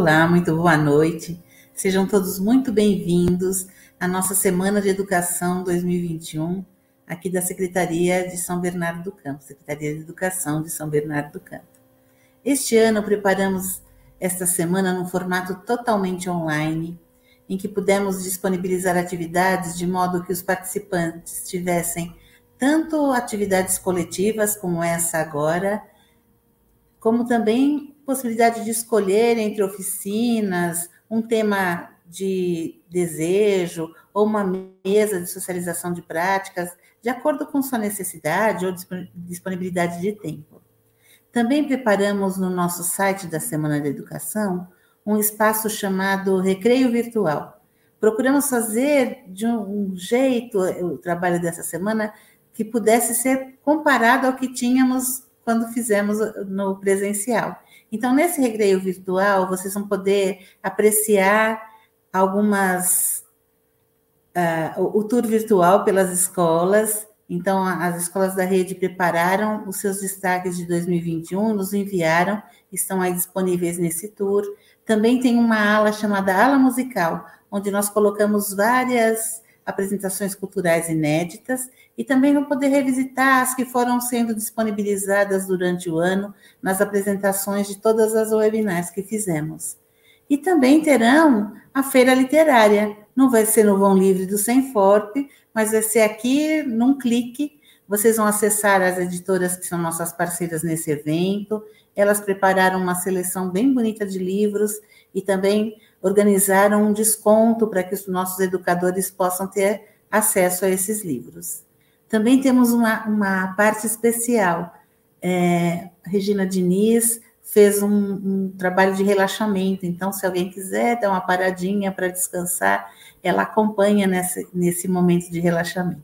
Olá, muito boa noite. Sejam todos muito bem-vindos à nossa Semana de Educação 2021, aqui da Secretaria de São Bernardo do Campo, Secretaria de Educação de São Bernardo do Campo. Este ano preparamos esta semana num formato totalmente online, em que pudemos disponibilizar atividades de modo que os participantes tivessem tanto atividades coletivas como essa agora, como também possibilidade de escolher entre oficinas, um tema de desejo ou uma mesa de socialização de práticas, de acordo com sua necessidade ou disponibilidade de tempo. Também preparamos no nosso site da Semana da Educação um espaço chamado Recreio Virtual. Procuramos fazer de um jeito o trabalho dessa semana que pudesse ser comparado ao que tínhamos quando fizemos no presencial. Então, nesse recreio virtual, vocês vão poder apreciar algumas. Uh, o tour virtual pelas escolas. Então, as escolas da rede prepararam os seus destaques de 2021, nos enviaram, estão aí disponíveis nesse tour. Também tem uma ala chamada Ala Musical, onde nós colocamos várias apresentações culturais inéditas e também vão poder revisitar as que foram sendo disponibilizadas durante o ano nas apresentações de todas as webinars que fizemos. E também terão a feira literária. Não vai ser no Vão Livre do Senforp, mas vai ser aqui num clique. Vocês vão acessar as editoras que são nossas parceiras nesse evento. Elas prepararam uma seleção bem bonita de livros e também organizaram um desconto para que os nossos educadores possam ter acesso a esses livros. Também temos uma, uma parte especial. É, Regina Diniz fez um, um, trabalho de relaxamento, então, se alguém quiser dar uma paradinha para descansar, ela acompanha nesse, nesse momento de relaxamento.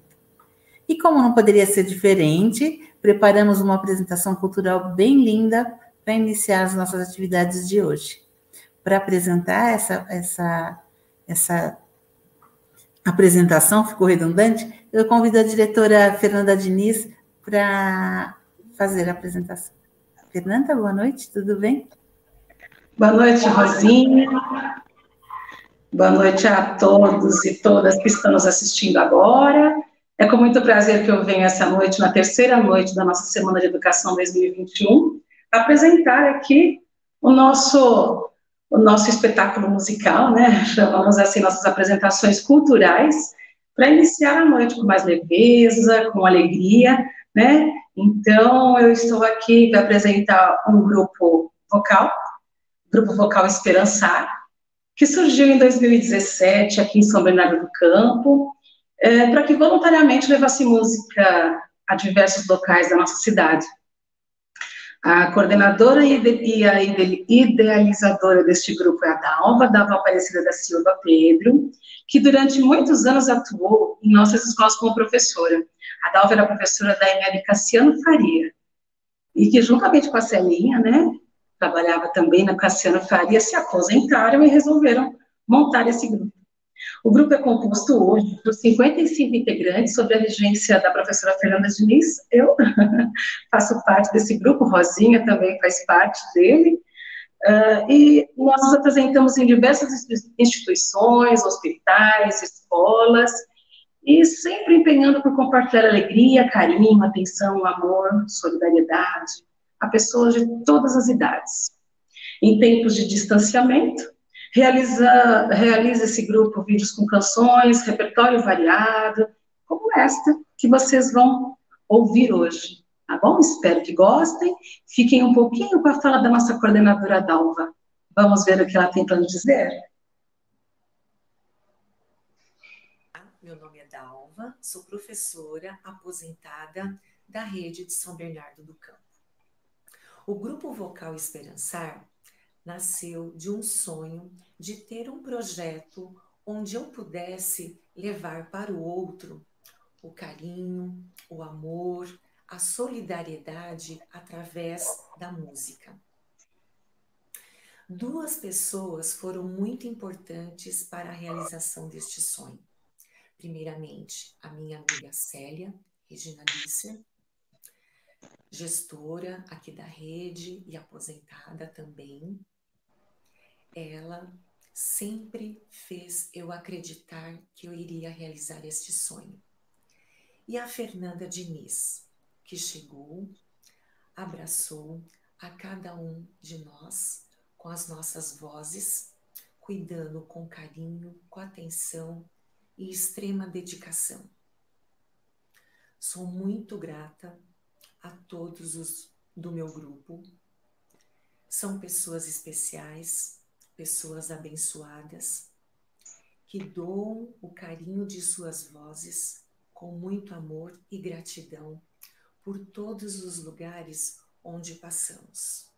E como não poderia ser diferente, preparamos uma apresentação cultural bem linda para iniciar as nossas atividades de hoje para apresentar essa, essa, essa apresentação, ficou redundante, eu convido a diretora Fernanda Diniz para fazer a apresentação. Fernanda, boa noite, tudo bem? Boa noite, Rosinha. Boa noite a todos e todas que estão nos assistindo agora. É com muito prazer que eu venho essa noite, na terceira noite da nossa Semana de Educação 2021, apresentar aqui o nosso o nosso espetáculo musical, né? Chamamos assim nossas apresentações culturais para iniciar a noite com mais leveza, com alegria, né? Então eu estou aqui para apresentar um grupo vocal, grupo vocal Esperançar, que surgiu em 2017 aqui em São Bernardo do Campo, é, para que voluntariamente levasse música a diversos locais da nossa cidade. A coordenadora e a idealizadora deste grupo é a Dalva, Dalva Aparecida da Silva Pedro, que durante muitos anos atuou em nossas escolas como professora. A Dalva era professora da EMEB Cassiano Faria, e que juntamente com a Celinha, né, trabalhava também na Cassiano Faria, se aposentaram e resolveram montar esse grupo. O grupo é composto hoje por 55 integrantes, sob a regência da professora Fernanda Diniz. Eu faço parte desse grupo, Rosinha também faz parte dele. Uh, e nós nos apresentamos em diversas instituições, hospitais, escolas, e sempre empenhando por compartilhar alegria, carinho, atenção, amor, solidariedade a pessoas de todas as idades. Em tempos de distanciamento, Realiza, realiza esse grupo vídeos com canções, repertório variado, como esta que vocês vão ouvir hoje. Tá bom? Espero que gostem. Fiquem um pouquinho com a fala da nossa coordenadora Dalva. Vamos ver o que ela tem para nos dizer? Meu nome é Dalva, sou professora aposentada da rede de São Bernardo do Campo. O grupo vocal Esperançar nasceu de um sonho de ter um projeto onde eu pudesse levar para o outro o carinho, o amor, a solidariedade através da música. Duas pessoas foram muito importantes para a realização deste sonho. Primeiramente, a minha amiga Célia, Regina Lisser, gestora aqui da rede e aposentada também, ela sempre fez eu acreditar que eu iria realizar este sonho. E a Fernanda Diniz, que chegou, abraçou a cada um de nós com as nossas vozes, cuidando com carinho, com atenção e extrema dedicação. Sou muito grata a todos os do meu grupo. São pessoas especiais, pessoas abençoadas, que doam o carinho de suas vozes com muito amor e gratidão por todos os lugares onde passamos.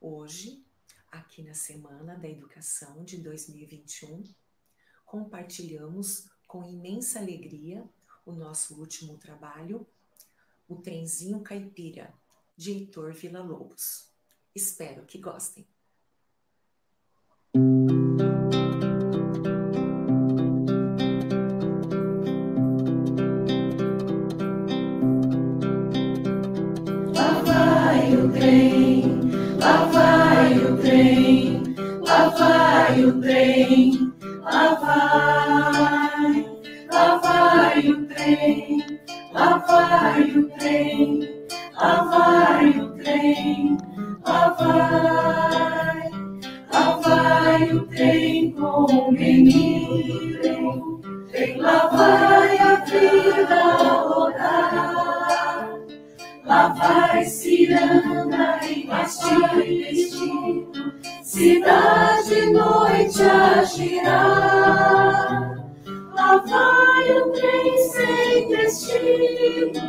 Hoje, aqui na Semana da Educação de 2021, compartilhamos com imensa alegria o nosso último trabalho, O Trenzinho Caipira, de Heitor Villa-Lobos. Espero que gostem. Lá vai o trem, lá vai vai o trem com o menino, lá vai a vida rodar. Lá vai ciranda e destino, cidade noite a girar. Lá vai o trem sem destino,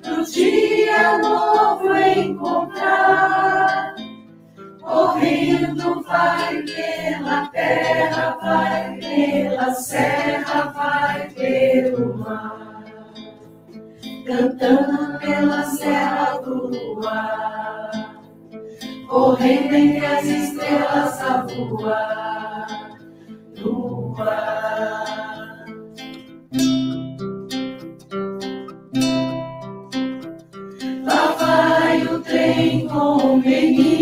pro dia novo encontrar. Correndo vai pela terra, vai pela serra, vai pelo mar. Cantando pela serra do luar, correndo entre as estrelas a voar, no ar. Lá vai o trem com o menino,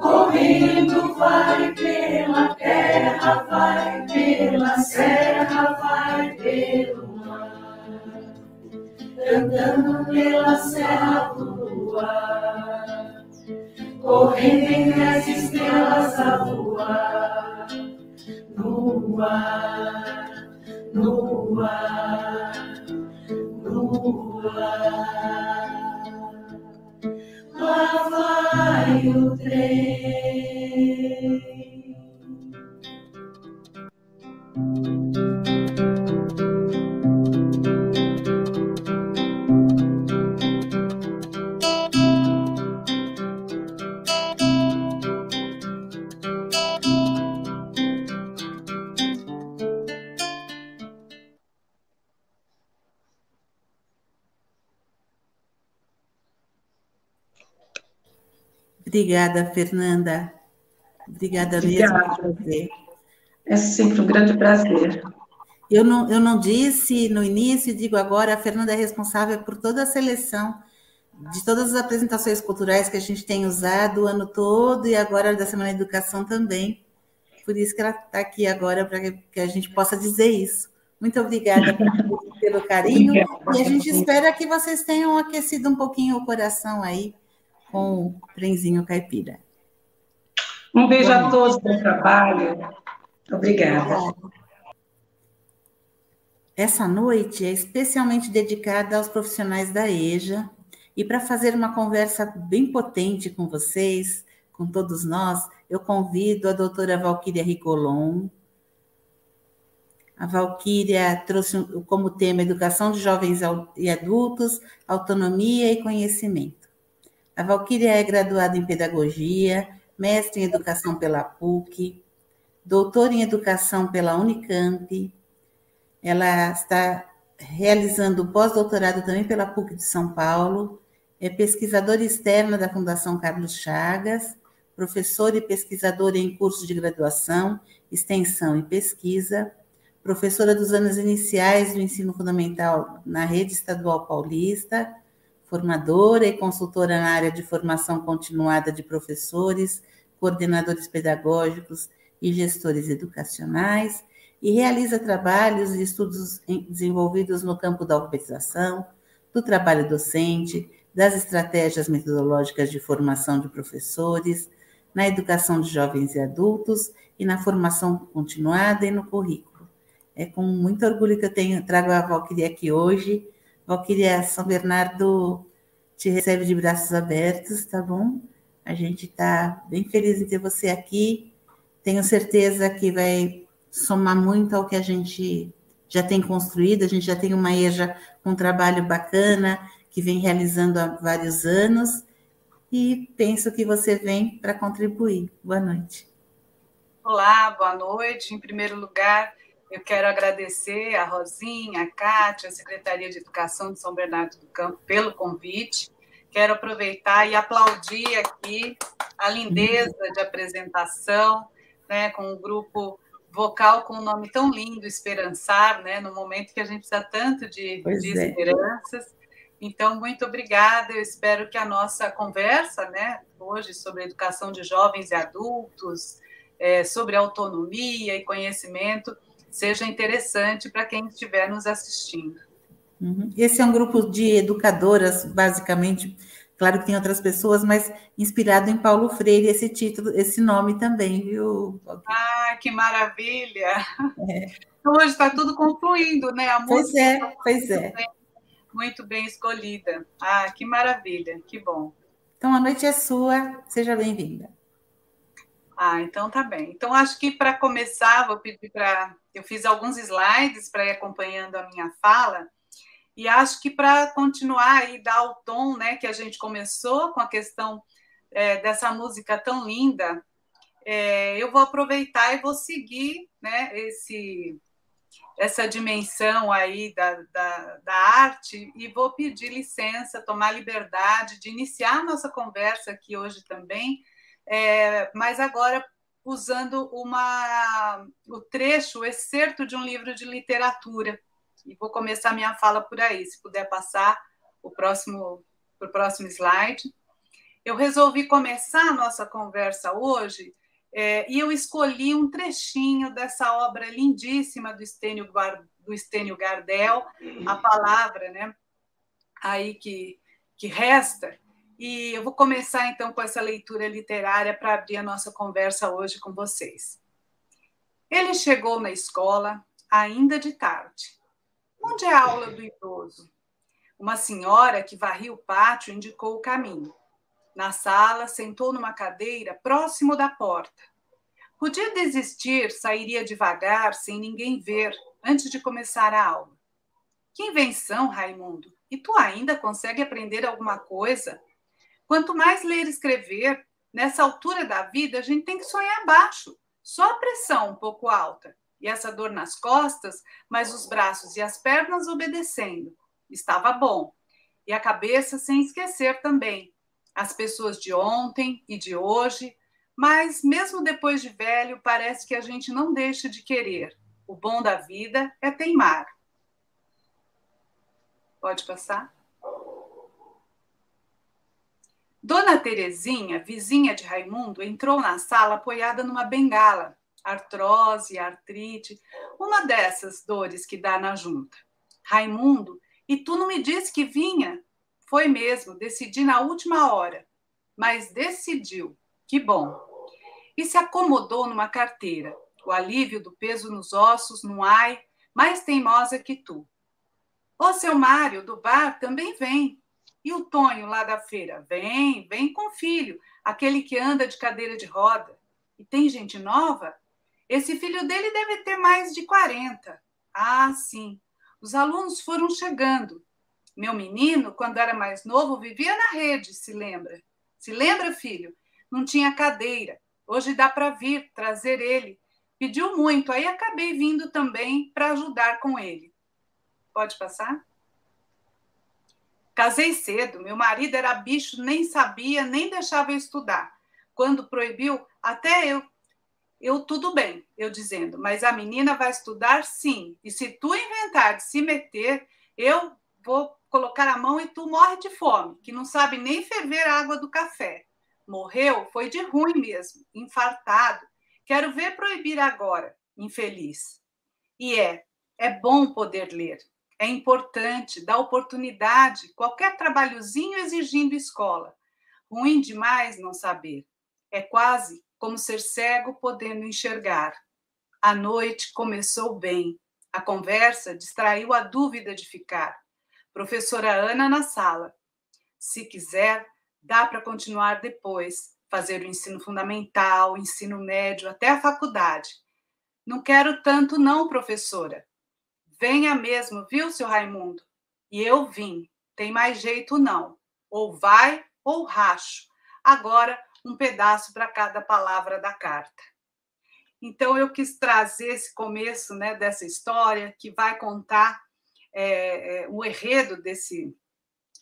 Correndo vai pela terra, vai pela serra, vai pelo mar. Cantando pela serra do correndo entre as estrelas a voar, no ar, no ar, no ar. Lá vai o trem. Obrigada, Fernanda. Obrigada, Obrigada. mesmo. É sempre um grande prazer. Eu não, eu não disse no início, digo agora, a Fernanda é responsável por toda a seleção de todas as apresentações culturais que a gente tem usado o ano todo e agora da Semana da Educação também. Por isso que ela está aqui agora, para que a gente possa dizer isso. Muito obrigada pelo carinho e a gente espera que vocês tenham aquecido um pouquinho o coração aí com o trenzinho caipira. Um beijo a todos bom trabalho. Obrigada. Essa noite é especialmente dedicada aos profissionais da EJA e para fazer uma conversa bem potente com vocês, com todos nós, eu convido a doutora Valquíria Ricolon. A Valquíria trouxe como tema Educação de Jovens e Adultos, Autonomia e Conhecimento. A Valquíria é graduada em Pedagogia, mestre em Educação pela PUC, doutora em Educação pela Unicamp, Ela está realizando pós-doutorado também pela PUC de São Paulo, é pesquisadora externa da Fundação Carlos Chagas, professora e pesquisadora em cursos de graduação, extensão e pesquisa, professora dos anos iniciais do ensino fundamental na Rede Estadual Paulista, formadora e consultora na área de formação continuada de professores, coordenadores pedagógicos e gestores educacionais, e realiza trabalhos e estudos desenvolvidos no campo da alfabetização, do trabalho docente, das estratégias metodológicas de formação de professores, na educação de jovens e adultos e na formação continuada e no currículo. É com muito orgulho que eu tenho, trago a Valquíria aqui hoje. Valquíria São Bernardo te recebe de braços abertos, tá bom? A gente está bem feliz de ter você aqui. Tenho certeza que vai somar muito ao que a gente já tem construído. A gente já tem uma EJA com um trabalho bacana que vem realizando há vários anos e penso que você vem para contribuir. Boa noite. Olá, boa noite. Em primeiro lugar, eu quero agradecer a Rosinha, a Cátia, a Secretaria de Educação de São Bernardo do Campo pelo convite. Quero aproveitar e aplaudir aqui a lindeza de apresentação, né, com o um grupo vocal com um nome tão lindo, Esperançar, né, no momento que a gente precisa tanto de, de é. esperanças. Então, muito obrigada. Eu espero que a nossa conversa, né, hoje sobre educação de jovens e adultos, é, sobre autonomia e conhecimento, seja interessante para quem estiver nos assistindo. Uhum. Esse é um grupo de educadoras, basicamente. Claro que tem outras pessoas, mas inspirado em Paulo Freire, esse título, esse nome também, viu? Ah, que maravilha! É. Hoje está tudo confluindo, né? A pois é, pois é muito bem escolhida. Ah, que maravilha, que bom. Então a noite é sua, seja bem-vinda. Ah, então tá bem. Então acho que para começar, vou pedir para. Eu fiz alguns slides para ir acompanhando a minha fala, e acho que para continuar e dar o tom né, que a gente começou com a questão é, dessa música tão linda, é, eu vou aproveitar e vou seguir né, esse, essa dimensão aí da, da, da, arte e vou pedir licença, tomar liberdade de iniciar nossa conversa aqui hoje também, é, mas agora usando uma, o trecho, o excerto de um livro de literatura. E vou começar minha fala por aí, se puder passar o próximo, o próximo slide. Eu resolvi começar a nossa conversa hoje é, e eu escolhi um trechinho dessa obra lindíssima do Estênio, do Estênio Gardel, a palavra, né? Aí que, que resta. E eu vou começar então com essa leitura literária para abrir a nossa conversa hoje com vocês. Ele chegou na escola ainda de tarde. Onde é a aula do idoso? Uma senhora que varria o pátio indicou o caminho. Na sala, sentou numa cadeira próximo da porta. Podia desistir, sairia devagar, sem ninguém ver, antes de começar a aula. Que invenção, Raimundo! E tu ainda consegue aprender alguma coisa? Quanto mais ler e escrever, nessa altura da vida, a gente tem que sonhar baixo. Só a pressão um pouco alta. E essa dor nas costas, mas os braços e as pernas obedecendo. Estava bom. E a cabeça sem esquecer também as pessoas de ontem e de hoje, mas mesmo depois de velho, parece que a gente não deixa de querer. O bom da vida é teimar. Pode passar? Dona Terezinha, vizinha de Raimundo, entrou na sala apoiada numa bengala. Artrose, artrite, uma dessas dores que dá na junta. Raimundo, e tu não me disse que vinha? Foi mesmo, decidi na última hora. Mas decidiu. Que bom. E se acomodou numa carteira. O alívio do peso nos ossos, no ai, mais teimosa que tu. O seu Mário, do bar, também vem. E o Tonho, lá da feira? Vem, vem com o filho, aquele que anda de cadeira de roda. E tem gente nova? Esse filho dele deve ter mais de 40. Ah, sim. Os alunos foram chegando. Meu menino, quando era mais novo, vivia na rede, se lembra? Se lembra, filho? Não tinha cadeira. Hoje dá para vir, trazer ele. Pediu muito, aí acabei vindo também para ajudar com ele. Pode passar? Casei cedo, meu marido era bicho, nem sabia, nem deixava eu estudar. Quando proibiu, até eu, eu tudo bem, eu dizendo, mas a menina vai estudar sim. E se tu inventar de se meter, eu vou colocar a mão e tu morre de fome, que não sabe nem ferver a água do café. Morreu, foi de ruim mesmo, infartado. Quero ver proibir agora, infeliz. E é, é bom poder ler. É importante, dá oportunidade, qualquer trabalhozinho exigindo escola. Ruim demais não saber. É quase como ser cego podendo enxergar. A noite começou bem. A conversa distraiu a dúvida de ficar. Professora Ana na sala. Se quiser, dá para continuar depois, fazer o ensino fundamental, o ensino médio, até a faculdade. Não quero tanto, não, professora. Venha mesmo, viu, seu Raimundo? E eu vim. Tem mais jeito, não. Ou vai ou racho. Agora, um pedaço para cada palavra da carta. Então, eu quis trazer esse começo né, dessa história que vai contar é, é, o enredo desse,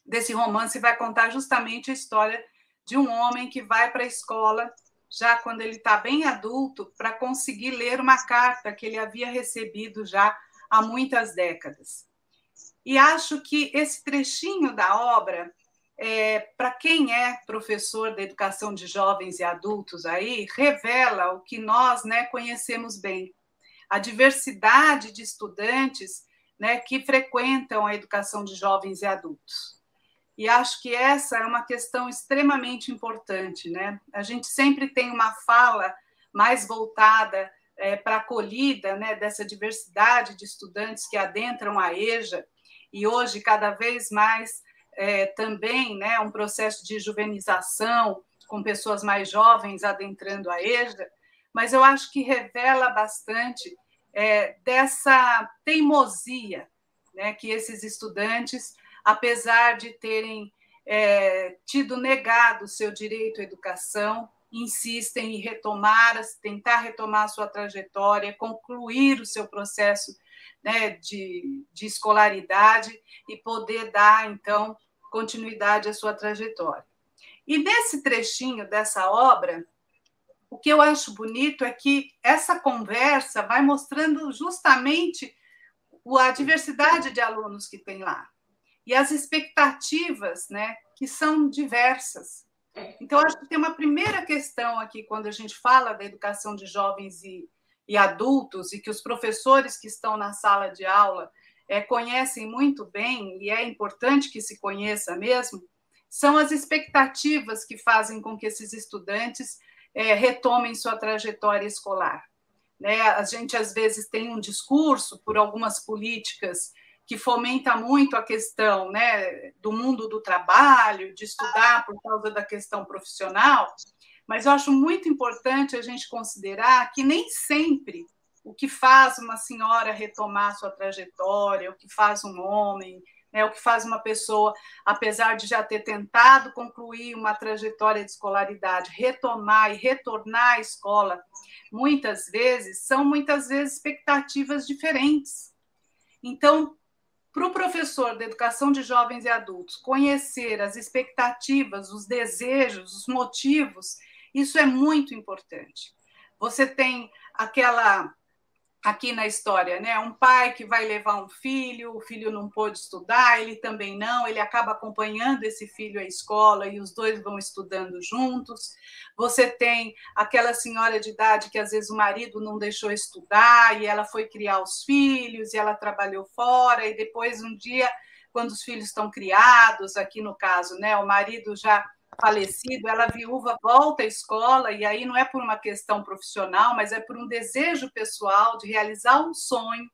desse romance vai contar justamente a história de um homem que vai para a escola já quando ele está bem adulto para conseguir ler uma carta que ele havia recebido já há muitas décadas. E acho que esse trechinho da obra, é, para quem é professor da educação de jovens e adultos aí, revela o que nós né, conhecemos bem. A diversidade de estudantes né, que frequentam a educação de jovens e adultos. E acho que essa é uma questão extremamente importante. Né? A gente sempre tem uma fala mais voltada é, para a acolhida né, dessa diversidade de estudantes que adentram a EJA, e hoje, cada vez mais, é, também né, um processo de juvenização, com pessoas mais jovens adentrando a EJA, mas eu acho que revela bastante é, dessa teimosia né, que esses estudantes, apesar de terem é, tido negado o seu direito à educação, insistem em retomar, tentar retomar a sua trajetória, concluir o seu processo né, de, de escolaridade e poder dar, então, continuidade à sua trajetória. E nesse trechinho dessa obra, o que eu acho bonito é que essa conversa vai mostrando justamente a diversidade de alunos que tem lá e as expectativas, né, que são diversas. Então, acho que tem uma primeira questão aqui, quando a gente fala da educação de jovens e, e adultos, e que os professores que estão na sala de aula é, conhecem muito bem, e é importante que se conheça mesmo, são as expectativas que fazem com que esses estudantes é, retomem sua trajetória escolar. Né? A gente, às vezes, tem um discurso por algumas políticas que fomenta muito a questão né, do mundo do trabalho, de estudar por causa da questão profissional, mas eu acho muito importante a gente considerar que nem sempre o que faz uma senhora retomar sua trajetória, o que faz um homem, né, o que faz uma pessoa, apesar de já ter tentado concluir uma trajetória de escolaridade, retomar e retornar à escola, muitas vezes, são muitas vezes expectativas diferentes. Então, para o professor da educação de jovens e adultos conhecer as expectativas, os desejos, os motivos, isso é muito importante. Você tem aquela aqui na história, né? Um pai que vai levar um filho, o filho não pôde estudar, ele também não, ele acaba acompanhando esse filho à escola e os dois vão estudando juntos. Você tem aquela senhora de idade que às vezes o marido não deixou estudar e ela foi criar os filhos e ela trabalhou fora e depois um dia quando os filhos estão criados, aqui no caso, né, o marido já falecido, ela viúva volta à escola, e aí não é por uma questão profissional, mas é por um desejo pessoal de realizar um sonho.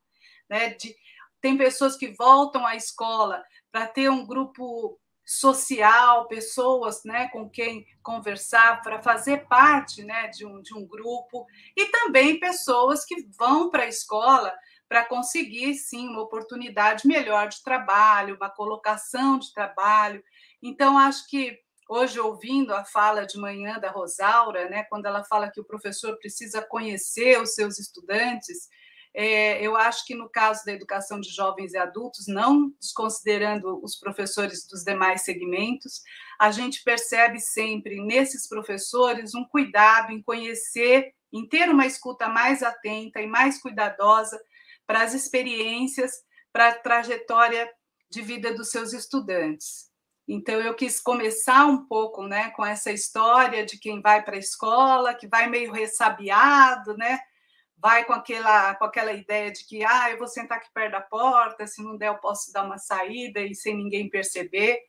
Né? De, tem pessoas que voltam à escola para ter um grupo social, pessoas né, com quem conversar, para fazer parte né, de, um, de um grupo, e também pessoas que vão para a escola para conseguir, sim, uma oportunidade melhor de trabalho, uma colocação de trabalho. Então, acho que hoje ouvindo a fala de manhã da Rosaura, né, quando ela fala que o professor precisa conhecer os seus estudantes, é, eu acho que no caso da educação de jovens e adultos, não desconsiderando os professores dos demais segmentos, a gente percebe sempre nesses professores um cuidado em conhecer, em ter uma escuta mais atenta e mais cuidadosa para as experiências, para a trajetória de vida dos seus estudantes. Então, eu quis começar um pouco né, com essa história de quem vai para a escola, que vai meio ressabiado, né? vai com aquela, com aquela ideia de que ah, eu vou sentar aqui perto da porta, se não der, eu posso dar uma saída e sem ninguém perceber,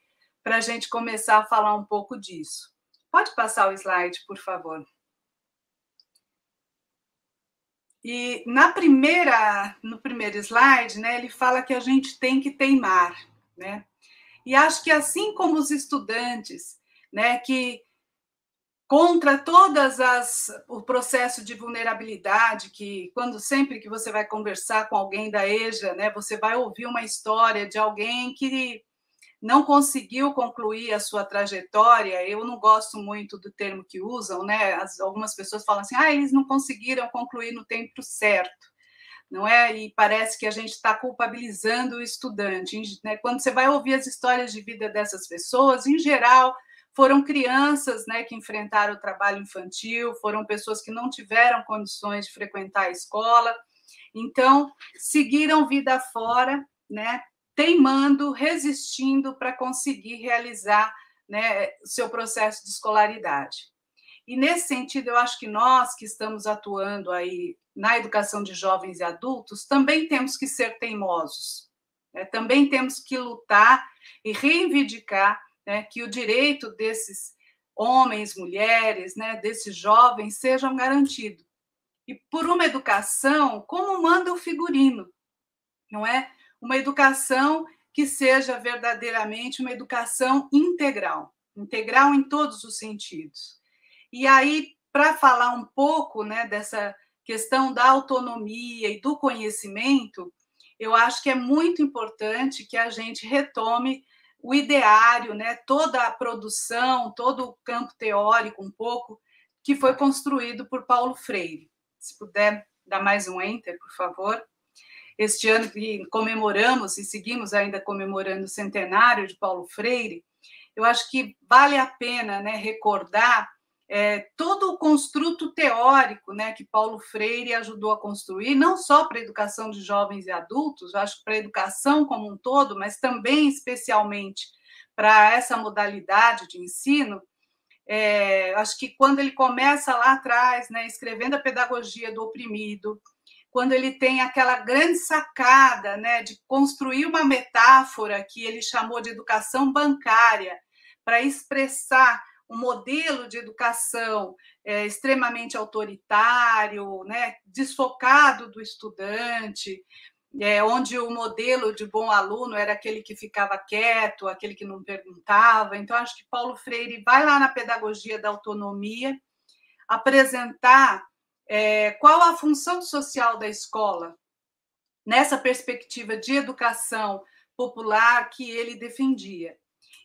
para a gente começar a falar um pouco disso. Pode passar o slide, por favor. E na primeira, no primeiro slide, né, ele fala que a gente tem que teimar, né? E acho que assim como os estudantes, né, que contra todas as o processo de vulnerabilidade que quando sempre que você vai conversar com alguém da EJA, né, você vai ouvir uma história de alguém que não conseguiu concluir a sua trajetória. Eu não gosto muito do termo que usam, né? As, algumas pessoas falam assim: "Ah, eles não conseguiram concluir no tempo certo". Não é? E parece que a gente está culpabilizando o estudante. Né? Quando você vai ouvir as histórias de vida dessas pessoas, em geral, foram crianças né, que enfrentaram o trabalho infantil, foram pessoas que não tiveram condições de frequentar a escola, então seguiram vida fora, né, teimando, resistindo para conseguir realizar né, seu processo de escolaridade. E nesse sentido, eu acho que nós que estamos atuando aí na educação de jovens e adultos também temos que ser teimosos, né? também temos que lutar e reivindicar né, que o direito desses homens, mulheres, né, desses jovens sejam garantidos. E por uma educação como manda o figurino, não é? Uma educação que seja verdadeiramente uma educação integral, integral em todos os sentidos. E aí, para falar um pouco né, dessa questão da autonomia e do conhecimento, eu acho que é muito importante que a gente retome o ideário, né, toda a produção, todo o campo teórico, um pouco, que foi construído por Paulo Freire. Se puder dar mais um enter, por favor. Este ano que comemoramos e seguimos ainda comemorando o centenário de Paulo Freire, eu acho que vale a pena né, recordar é, todo o construto teórico né, que Paulo Freire ajudou a construir, não só para a educação de jovens e adultos, acho que para a educação como um todo, mas também especialmente para essa modalidade de ensino. É, acho que quando ele começa lá atrás, né, escrevendo a pedagogia do oprimido, quando ele tem aquela grande sacada né, de construir uma metáfora que ele chamou de educação bancária, para expressar um modelo de educação é, extremamente autoritário, né, desfocado do estudante, é, onde o modelo de bom aluno era aquele que ficava quieto, aquele que não perguntava. Então, acho que Paulo Freire vai lá na pedagogia da autonomia apresentar é, qual a função social da escola nessa perspectiva de educação popular que ele defendia.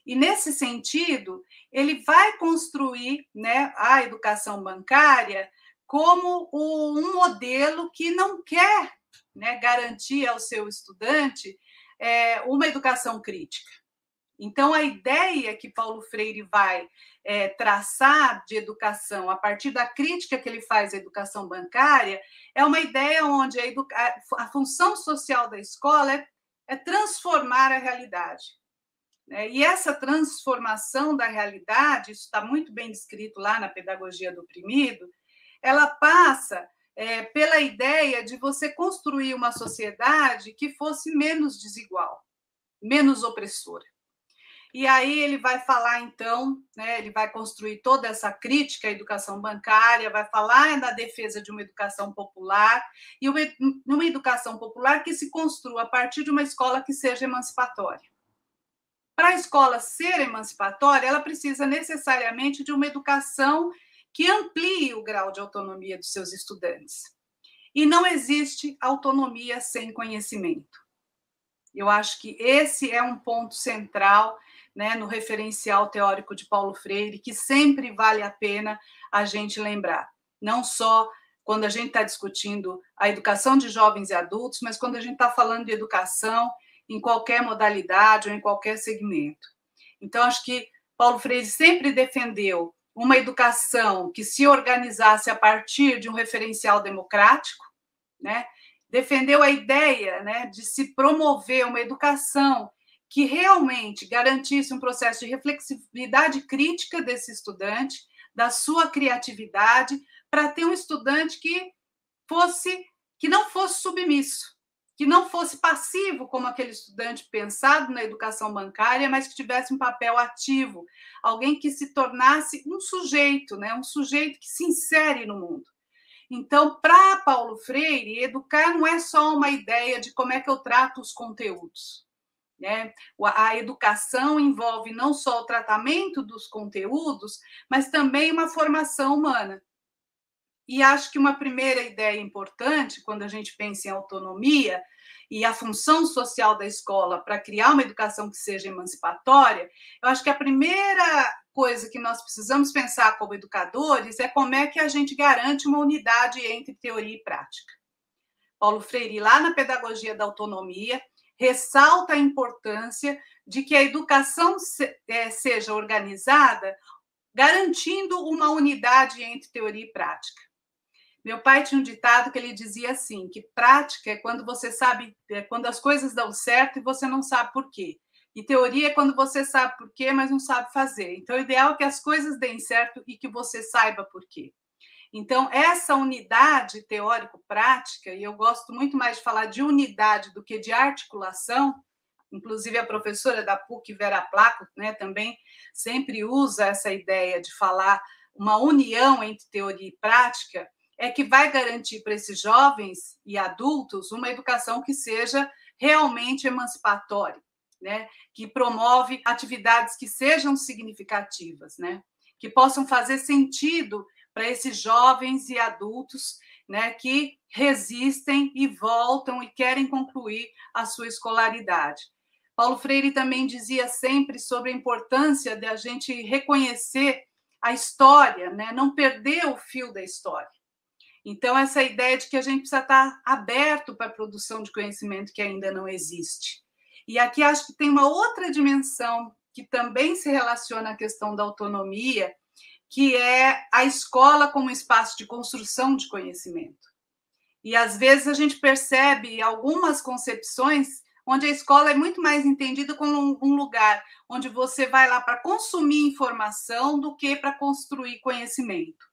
E nesse sentido, ele vai construir né, a educação bancária como um modelo que não quer né, garantir ao seu estudante é, uma educação crítica. Então, a ideia que Paulo Freire vai é, traçar de educação, a partir da crítica que ele faz à educação bancária, é uma ideia onde a, a função social da escola é, é transformar a realidade. Né? E essa transformação da realidade, isso está muito bem descrito lá na Pedagogia do Oprimido, ela passa é, pela ideia de você construir uma sociedade que fosse menos desigual, menos opressora. E aí ele vai falar, então, né, ele vai construir toda essa crítica à educação bancária, vai falar da defesa de uma educação popular, e uma, uma educação popular que se construa a partir de uma escola que seja emancipatória. Para a escola ser emancipatória, ela precisa necessariamente de uma educação que amplie o grau de autonomia dos seus estudantes. E não existe autonomia sem conhecimento. Eu acho que esse é um ponto central né, no referencial teórico de Paulo Freire, que sempre vale a pena a gente lembrar. Não só quando a gente está discutindo a educação de jovens e adultos, mas quando a gente está falando de educação em qualquer modalidade ou em qualquer segmento. Então, acho que Paulo Freire sempre defendeu uma educação que se organizasse a partir de um referencial democrático, né? defendeu a ideia né, de se promover uma educação que realmente garantisse um processo de reflexividade crítica desse estudante, da sua criatividade, para ter um estudante que fosse que não fosse submisso, que não fosse passivo como aquele estudante pensado na educação bancária, mas que tivesse um papel ativo, alguém que se tornasse um sujeito, né, um sujeito que se insere no mundo. Então, para Paulo Freire, educar não é só uma ideia de como é que eu trato os conteúdos. Né? A educação envolve não só o tratamento dos conteúdos, mas também uma formação humana. E acho que uma primeira ideia importante, quando a gente pensa em autonomia e a função social da escola para criar uma educação que seja emancipatória, eu acho que a primeira coisa que nós precisamos pensar como educadores é como é que a gente garante uma unidade entre teoria e prática. Paulo Freire, lá na Pedagogia da Autonomia, ressalta a importância de que a educação é, seja organizada garantindo uma unidade entre teoria e prática. Meu pai tinha um ditado que ele dizia assim, que prática é quando você sabe, é quando as coisas dão certo e você não sabe por quê. E teoria é quando você sabe por quê, mas não sabe fazer. Então, o ideal é que as coisas deem certo e que você saiba por quê. Então, essa unidade teórico-prática, e eu gosto muito mais de falar de unidade do que de articulação, inclusive a professora da PUC, Vera Placo, né, também sempre usa essa ideia de falar uma união entre teoria e prática, é que vai garantir para esses jovens e adultos uma educação que seja realmente emancipatória, né? que promove atividades que sejam significativas, né? que possam fazer sentido para esses jovens e adultos né, que resistem e voltam e querem concluir a sua escolaridade. Paulo Freire também dizia sempre sobre a importância de a gente reconhecer a história, né, não perder o fio da história. Então, essa ideia de que a gente precisa estar aberto para a produção de conhecimento que ainda não existe. E aqui acho que tem uma outra dimensão que também se relaciona à questão da autonomia, que é a escola como espaço de construção de conhecimento. E às vezes a gente percebe algumas concepções onde a escola é muito mais entendida como um lugar onde você vai lá para consumir informação do que para construir conhecimento.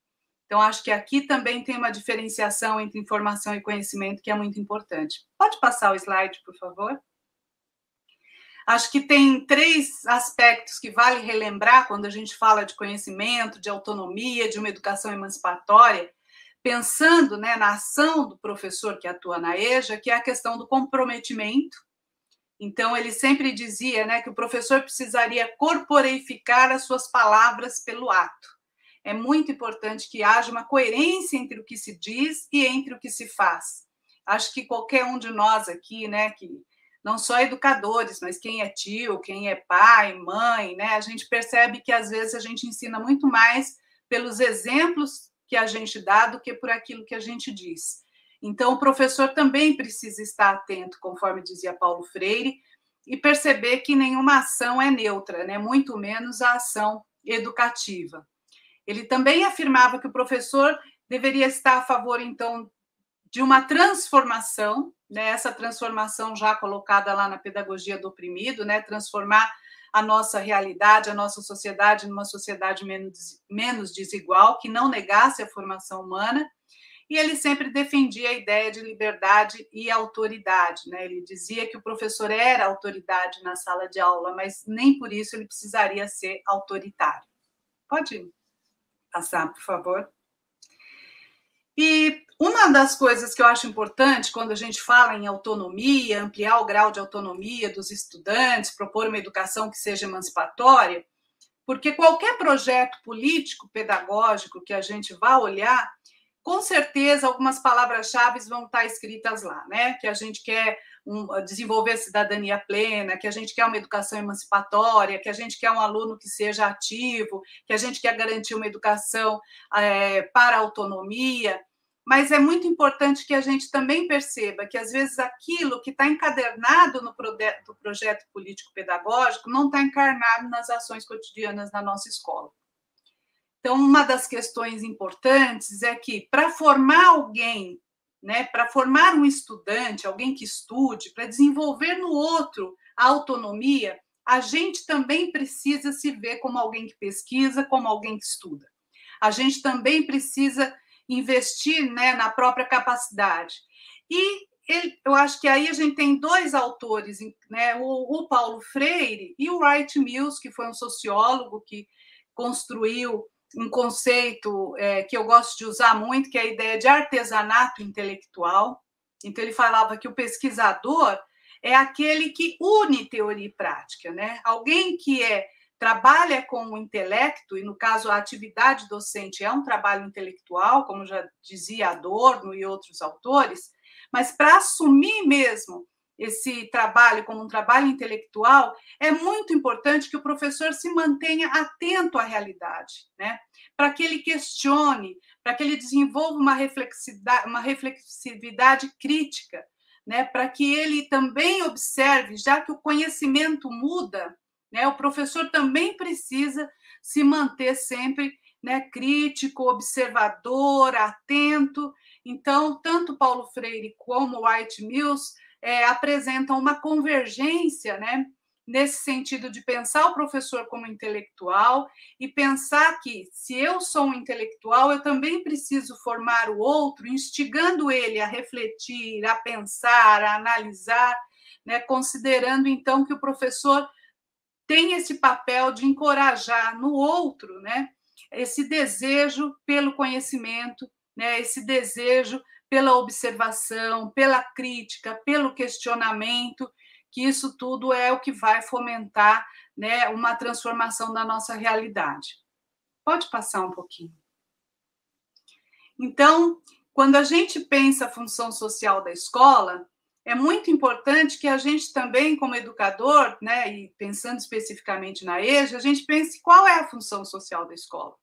Então, acho que aqui também tem uma diferenciação entre informação e conhecimento que é muito importante. Pode passar o slide, por favor? Acho que tem três aspectos que vale relembrar quando a gente fala de conhecimento, de autonomia, de uma educação emancipatória, pensando né, na ação do professor que atua na EJA, que é a questão do comprometimento. Então, ele sempre dizia né, que o professor precisaria corporeificar as suas palavras pelo ato é muito importante que haja uma coerência entre o que se diz e entre o que se faz. Acho que qualquer um de nós aqui, né, que não só educadores, mas quem é tio, quem é pai, mãe, né, a gente percebe que às vezes a gente ensina muito mais pelos exemplos que a gente dá do que por aquilo que a gente diz. Então, o professor também precisa estar atento, conforme dizia Paulo Freire, e perceber que nenhuma ação é neutra, né? muito menos a ação educativa. Ele também afirmava que o professor deveria estar a favor, então, de uma transformação, né, essa transformação já colocada lá na pedagogia do oprimido, né, transformar a nossa realidade, a nossa sociedade numa sociedade menos, menos desigual, que não negasse a formação humana, e ele sempre defendia a ideia de liberdade e autoridade. Né? Ele dizia que o professor era autoridade na sala de aula, mas nem por isso ele precisaria ser autoritário. Pode ir passar, por favor. E uma das coisas que eu acho importante quando a gente fala em autonomia, ampliar o grau de autonomia dos estudantes, propor uma educação que seja emancipatória, porque qualquer projeto político, pedagógico que a gente vá olhar, com certeza algumas palavras-chave vão estar escritas lá, né? Que a gente quer um, desenvolver cidadania plena, que a gente quer uma educação emancipatória, que a gente quer um aluno que seja ativo, que a gente quer garantir uma educação é, para autonomia. Mas é muito importante que a gente também perceba que, às vezes, aquilo que está encadernado no projeto político-pedagógico não está encarnado nas ações cotidianas da nossa escola. Então, uma das questões importantes é que, para formar alguém né, para formar um estudante, alguém que estude, para desenvolver no outro a autonomia, a gente também precisa se ver como alguém que pesquisa, como alguém que estuda. A gente também precisa investir né, na própria capacidade. E ele, eu acho que aí a gente tem dois autores, né, o, o Paulo Freire e o Wright Mills, que foi um sociólogo que construiu um conceito é, que eu gosto de usar muito, que é a ideia de artesanato intelectual. Então, ele falava que o pesquisador é aquele que une teoria e prática, né? Alguém que é trabalha com o intelecto, e no caso a atividade docente é um trabalho intelectual, como já dizia Adorno e outros autores, mas para assumir mesmo esse trabalho como um trabalho intelectual, é muito importante que o professor se mantenha atento à realidade, né? para que ele questione, para que ele desenvolva uma reflexividade, uma reflexividade crítica, né? para que ele também observe, já que o conhecimento muda, né? o professor também precisa se manter sempre né, crítico, observador, atento. Então, tanto Paulo Freire como White Mills é, apresentam uma convergência, né? Nesse sentido de pensar o professor como intelectual e pensar que, se eu sou um intelectual, eu também preciso formar o outro, instigando ele a refletir, a pensar, a analisar, né? considerando então que o professor tem esse papel de encorajar no outro, né? Esse desejo pelo conhecimento, né? Esse desejo pela observação, pela crítica, pelo questionamento, que isso tudo é o que vai fomentar né, uma transformação da nossa realidade. Pode passar um pouquinho. Então, quando a gente pensa a função social da escola, é muito importante que a gente também, como educador, né, e pensando especificamente na EJA, a gente pense qual é a função social da escola.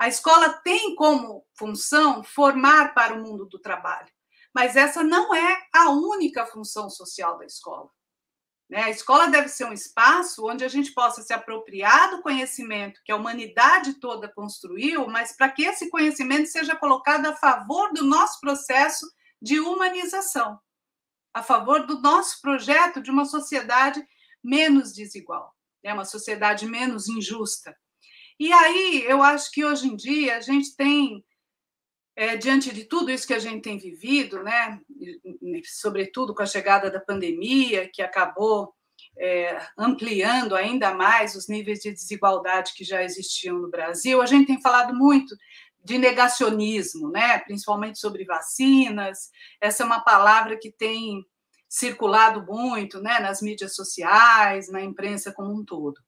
A escola tem como função formar para o mundo do trabalho, mas essa não é a única função social da escola. Né? A escola deve ser um espaço onde a gente possa se apropriar do conhecimento que a humanidade toda construiu, mas para que esse conhecimento seja colocado a favor do nosso processo de humanização, a favor do nosso projeto de uma sociedade menos desigual, né? uma sociedade menos injusta. E aí, eu acho que hoje em dia a gente tem, é, diante de tudo isso que a gente tem vivido, né, sobretudo com a chegada da pandemia, que acabou é, ampliando ainda mais os níveis de desigualdade que já existiam no Brasil, a gente tem falado muito de negacionismo, né, principalmente sobre vacinas. Essa é uma palavra que tem circulado muito né, nas mídias sociais, na imprensa como um todo.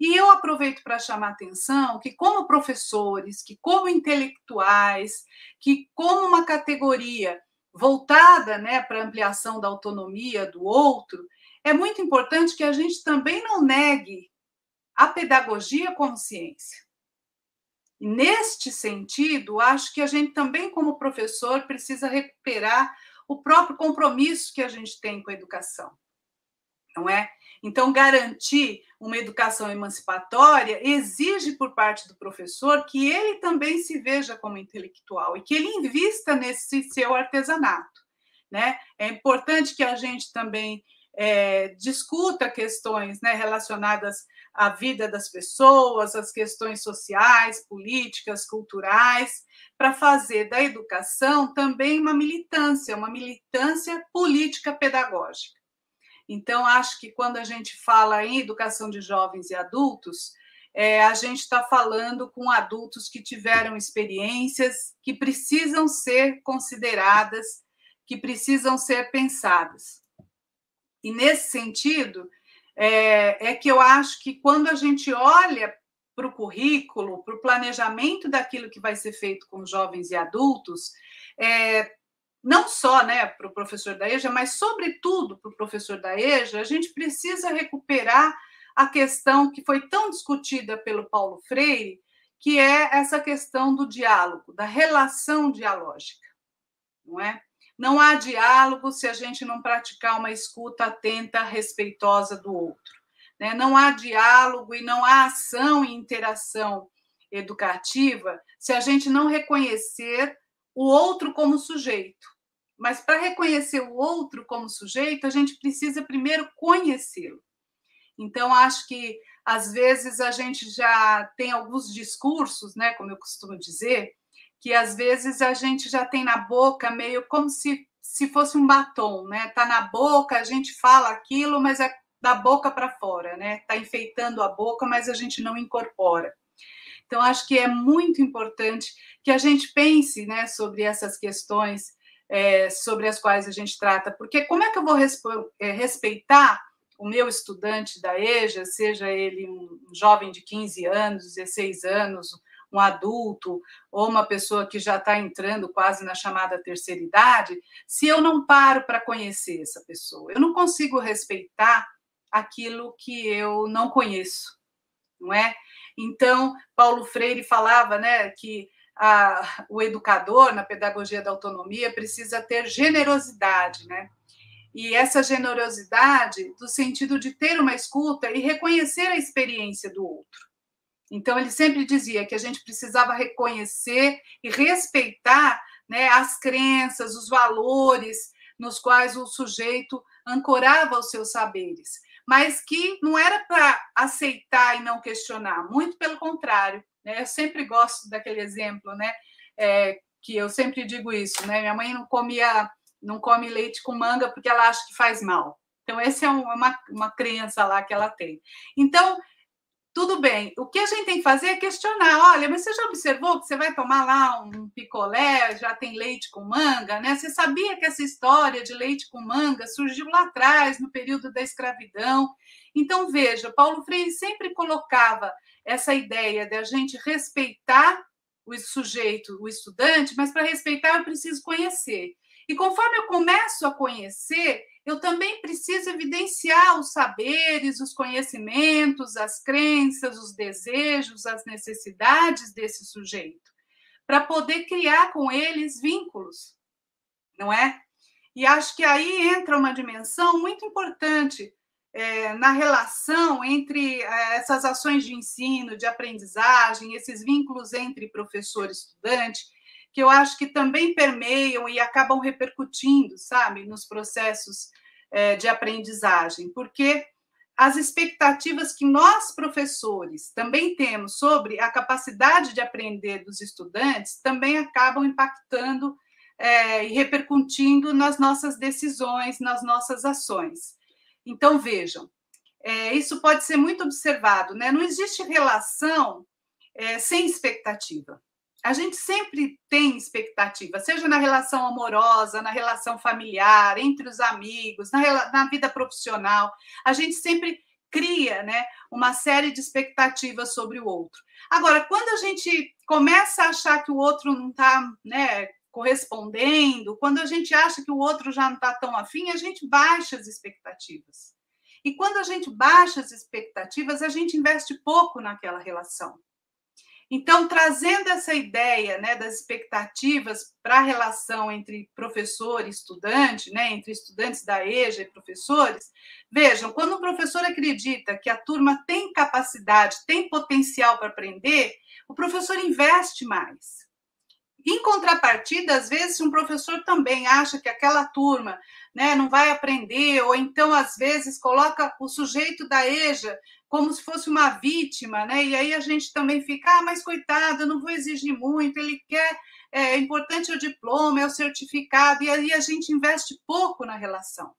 E eu aproveito para chamar a atenção que, como professores, que como intelectuais, que como uma categoria voltada né, para a ampliação da autonomia do outro, é muito importante que a gente também não negue a pedagogia como ciência. E neste sentido, acho que a gente também, como professor, precisa recuperar o próprio compromisso que a gente tem com a educação. Não é? Então, garantir uma educação emancipatória exige por parte do professor que ele também se veja como intelectual e que ele invista nesse seu artesanato. Né? É importante que a gente também é, discuta questões né, relacionadas à vida das pessoas, as questões sociais, políticas, culturais, para fazer da educação também uma militância, uma militância política pedagógica. Então, acho que quando a gente fala em educação de jovens e adultos, é, a gente está falando com adultos que tiveram experiências que precisam ser consideradas, que precisam ser pensadas. E nesse sentido, é, é que eu acho que quando a gente olha para o currículo, para o planejamento daquilo que vai ser feito com jovens e adultos, é, não só né, para o professor da EJA, mas, sobretudo, para o professor da EJA, a gente precisa recuperar a questão que foi tão discutida pelo Paulo Freire, que é essa questão do diálogo, da relação dialógica, não é? Não há diálogo se a gente não praticar uma escuta atenta, respeitosa do outro. Né? Não há diálogo e não há ação e interação educativa se a gente não reconhecer o outro como sujeito. Mas para reconhecer o outro como sujeito, a gente precisa primeiro conhecê-lo. Então, acho que às vezes a gente já tem alguns discursos, né, como eu costumo dizer, que às vezes a gente já tem na boca meio como se, se fosse um batom, né? Tá na boca, a gente fala aquilo, mas é da boca para fora, né? Tá enfeitando a boca, mas a gente não incorpora. Então acho que é muito importante que a gente pense, né, sobre essas questões é, sobre as quais a gente trata, porque como é que eu vou é, respeitar o meu estudante da EJA, seja ele um jovem de 15 anos, 16 anos, um adulto ou uma pessoa que já está entrando quase na chamada terceira idade, se eu não paro para conhecer essa pessoa, eu não consigo respeitar aquilo que eu não conheço, não é? Então, Paulo Freire falava, né, que a, o educador na pedagogia da autonomia precisa ter generosidade, né? E essa generosidade do sentido de ter uma escuta e reconhecer a experiência do outro. Então, ele sempre dizia que a gente precisava reconhecer e respeitar né, as crenças, os valores nos quais o sujeito ancorava os seus saberes, mas que não era para aceitar e não questionar, muito pelo contrário. Né? Eu sempre gosto daquele exemplo, né? É, que eu sempre digo isso, né? Minha mãe não comia, não come leite com manga porque ela acha que faz mal. Então, essa é uma, uma crença lá que ela tem. Então, tudo bem. O que a gente tem que fazer é questionar. Olha, mas você já observou que você vai tomar lá um picolé, já tem leite com manga, né? Você sabia que essa história de leite com manga surgiu lá atrás, no período da escravidão? Então, veja, Paulo Freire sempre colocava essa ideia de a gente respeitar o sujeito, o estudante, mas para respeitar eu preciso conhecer. E conforme eu começo a conhecer, eu também preciso evidenciar os saberes, os conhecimentos, as crenças, os desejos, as necessidades desse sujeito, para poder criar com eles vínculos, não é? E acho que aí entra uma dimensão muito importante é, na relação entre é, essas ações de ensino, de aprendizagem, esses vínculos entre professor e estudante, que eu acho que também permeiam e acabam repercutindo, sabe, nos processos é, de aprendizagem, porque as expectativas que nós, professores, também temos sobre a capacidade de aprender dos estudantes também acabam impactando é, e repercutindo nas nossas decisões, nas nossas ações. Então, vejam, é, isso pode ser muito observado, né? Não existe relação é, sem expectativa a gente sempre tem expectativa, seja na relação amorosa, na relação familiar, entre os amigos, na, na vida profissional, a gente sempre cria né, uma série de expectativas sobre o outro. Agora, quando a gente começa a achar que o outro não está né, correspondendo, quando a gente acha que o outro já não está tão afim, a gente baixa as expectativas. E quando a gente baixa as expectativas, a gente investe pouco naquela relação. Então, trazendo essa ideia né, das expectativas para a relação entre professor e estudante, né, entre estudantes da EJA e professores, vejam, quando o professor acredita que a turma tem capacidade, tem potencial para aprender, o professor investe mais. Em contrapartida, às vezes, se um professor também acha que aquela turma né, não vai aprender, ou então, às vezes, coloca o sujeito da EJA como se fosse uma vítima, né? E aí a gente também fica, ah, mas coitado, eu não vou exigir muito, ele quer, é importante o diploma, é o certificado, e aí a gente investe pouco na relação.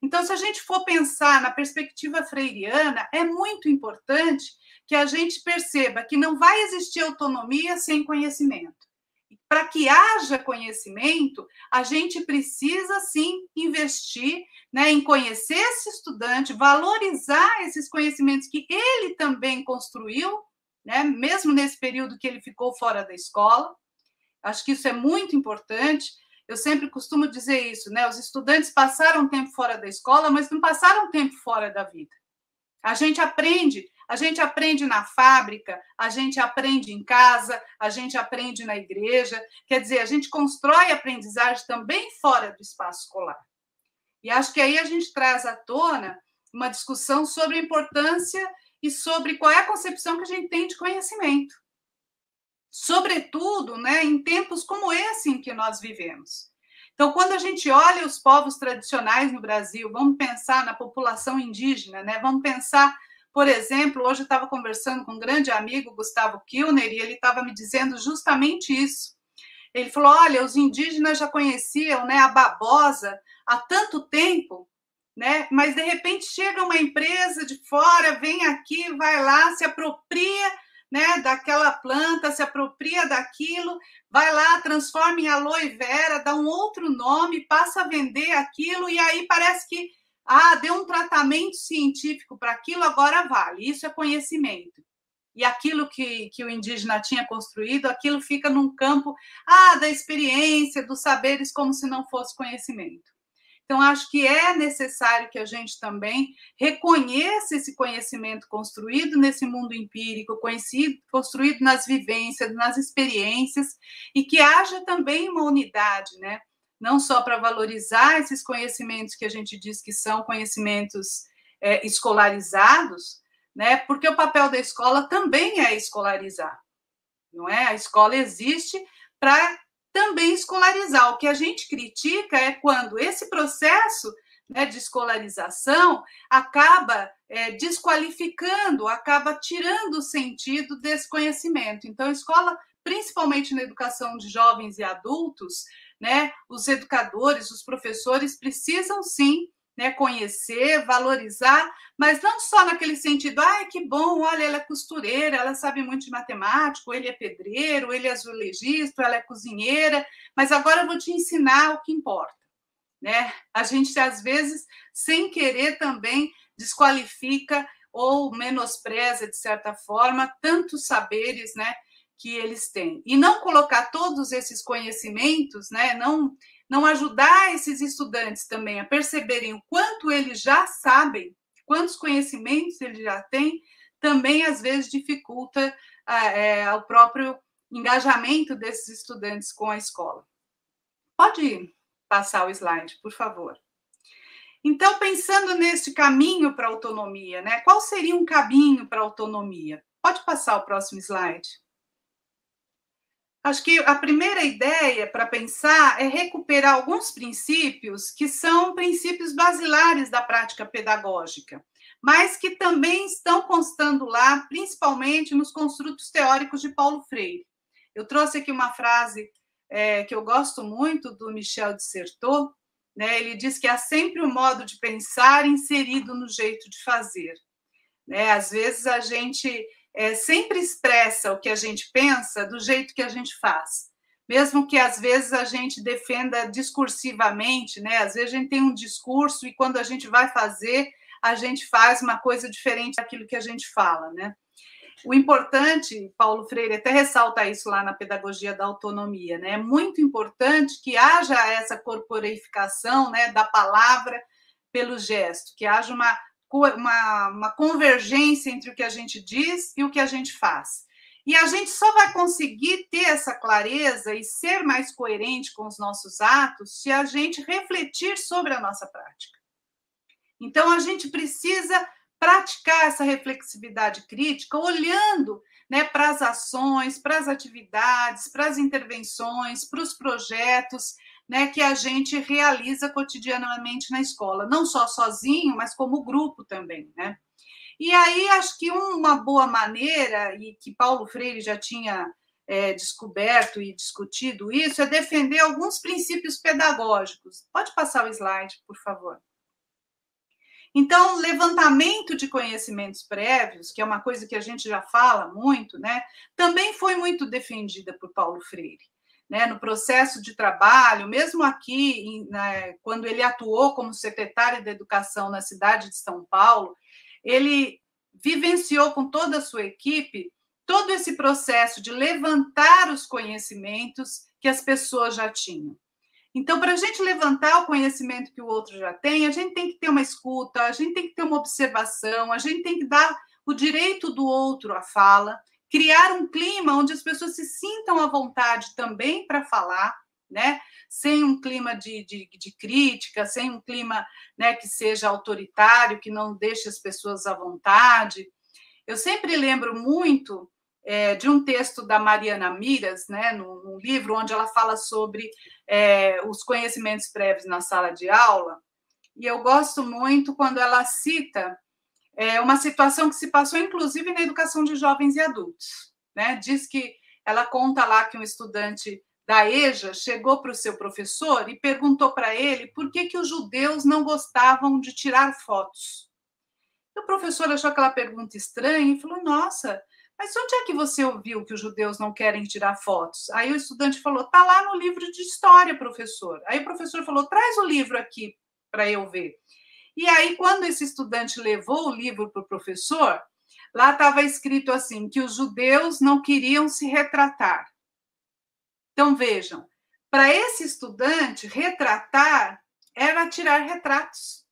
Então, se a gente for pensar na perspectiva freiriana, é muito importante que a gente perceba que não vai existir autonomia sem conhecimento para que haja conhecimento, a gente precisa sim investir né, em conhecer esse estudante, valorizar esses conhecimentos que ele também construiu, né, mesmo nesse período que ele ficou fora da escola. Acho que isso é muito importante. eu sempre costumo dizer isso, né? Os estudantes passaram tempo fora da escola, mas não passaram tempo fora da vida. A gente aprende, a gente aprende na fábrica, a gente aprende em casa, a gente aprende na igreja. Quer dizer, a gente constrói aprendizagem também fora do espaço escolar. E acho que aí a gente traz à tona uma discussão sobre a importância e sobre qual é a concepção que a gente tem de conhecimento sobretudo né, em tempos como esse em que nós vivemos. Então, quando a gente olha os povos tradicionais no Brasil, vamos pensar na população indígena, né? vamos pensar, por exemplo, hoje eu estava conversando com um grande amigo, Gustavo Kilner, e ele estava me dizendo justamente isso. Ele falou: olha, os indígenas já conheciam né, a babosa há tanto tempo, né? mas de repente chega uma empresa de fora, vem aqui, vai lá, se apropria né, daquela planta, se apropria daquilo, vai lá, transforma em aloe vera, dá um outro nome, passa a vender aquilo, e aí parece que ah, deu um tratamento científico para aquilo, agora vale. Isso é conhecimento. E aquilo que, que o indígena tinha construído, aquilo fica num campo ah, da experiência, dos saberes, como se não fosse conhecimento. Então, acho que é necessário que a gente também reconheça esse conhecimento construído nesse mundo empírico, construído nas vivências, nas experiências, e que haja também uma unidade, né? Não só para valorizar esses conhecimentos que a gente diz que são conhecimentos é, escolarizados, né? Porque o papel da escola também é escolarizar, não é? A escola existe para também escolarizar. O que a gente critica é quando esse processo né, de escolarização acaba é, desqualificando, acaba tirando o sentido desse conhecimento. Então, a escola, principalmente na educação de jovens e adultos, né, os educadores, os professores precisam sim né, conhecer, valorizar, mas não só naquele sentido, ai, que bom, olha, ela é costureira, ela sabe muito de matemática, ele é pedreiro, ele é azulejista, ela é cozinheira, mas agora eu vou te ensinar o que importa. Né? A gente, às vezes, sem querer também desqualifica ou menospreza, de certa forma, tantos saberes né, que eles têm. E não colocar todos esses conhecimentos, né, não não ajudar esses estudantes também a perceberem o quanto eles já sabem, quantos conhecimentos eles já têm, também às vezes dificulta é, o próprio engajamento desses estudantes com a escola. Pode passar o slide, por favor. Então, pensando neste caminho para a autonomia, né? Qual seria um caminho para a autonomia? Pode passar o próximo slide. Acho que a primeira ideia para pensar é recuperar alguns princípios que são princípios basilares da prática pedagógica, mas que também estão constando lá, principalmente nos construtos teóricos de Paulo Freire. Eu trouxe aqui uma frase é, que eu gosto muito do Michel de Certeau, né? ele diz que há sempre um modo de pensar inserido no jeito de fazer. Né? Às vezes a gente é, sempre expressa o que a gente pensa do jeito que a gente faz. Mesmo que às vezes a gente defenda discursivamente, né? Às vezes a gente tem um discurso e quando a gente vai fazer, a gente faz uma coisa diferente daquilo que a gente fala, né? O importante, Paulo Freire até ressalta isso lá na pedagogia da autonomia, né? É muito importante que haja essa corporificação, né, da palavra pelo gesto, que haja uma uma, uma convergência entre o que a gente diz e o que a gente faz. E a gente só vai conseguir ter essa clareza e ser mais coerente com os nossos atos se a gente refletir sobre a nossa prática. Então, a gente precisa praticar essa reflexividade crítica olhando né, para as ações, para as atividades, para as intervenções, para os projetos né, que a gente realiza cotidianamente na escola, não só sozinho, mas como grupo também, né? E aí acho que uma boa maneira, e que Paulo Freire já tinha é, descoberto e discutido isso, é defender alguns princípios pedagógicos. Pode passar o slide, por favor. Então, levantamento de conhecimentos prévios, que é uma coisa que a gente já fala muito, né, também foi muito defendida por Paulo Freire né, no processo de trabalho, mesmo aqui, né, quando ele atuou como secretário da Educação na cidade de São Paulo, ele vivenciou com toda a sua equipe todo esse processo de levantar os conhecimentos que as pessoas já tinham. Então, para a gente levantar o conhecimento que o outro já tem, a gente tem que ter uma escuta, a gente tem que ter uma observação, a gente tem que dar o direito do outro à fala, criar um clima onde as pessoas se sintam à vontade também para falar, né? Sem um clima de, de, de, crítica, sem um clima né, que seja autoritário, que não deixe as pessoas à vontade. Eu sempre lembro muito é, de um texto da Mariana Miras, né, num, num livro onde ela fala sobre é, os conhecimentos prévios na sala de aula, e eu gosto muito quando ela cita é, uma situação que se passou, inclusive, na educação de jovens e adultos. Né? Diz que ela conta lá que um estudante da EJA chegou para o seu professor e perguntou para ele por que, que os judeus não gostavam de tirar fotos. E o professor achou aquela pergunta estranha e falou: Nossa, mas onde é que você ouviu que os judeus não querem tirar fotos? Aí o estudante falou: Tá lá no livro de história, professor. Aí o professor falou: Traz o livro aqui para eu ver. E aí, quando esse estudante levou o livro para o professor, lá estava escrito assim: que os judeus não queriam se retratar. Então, vejam, para esse estudante, retratar era tirar retratos.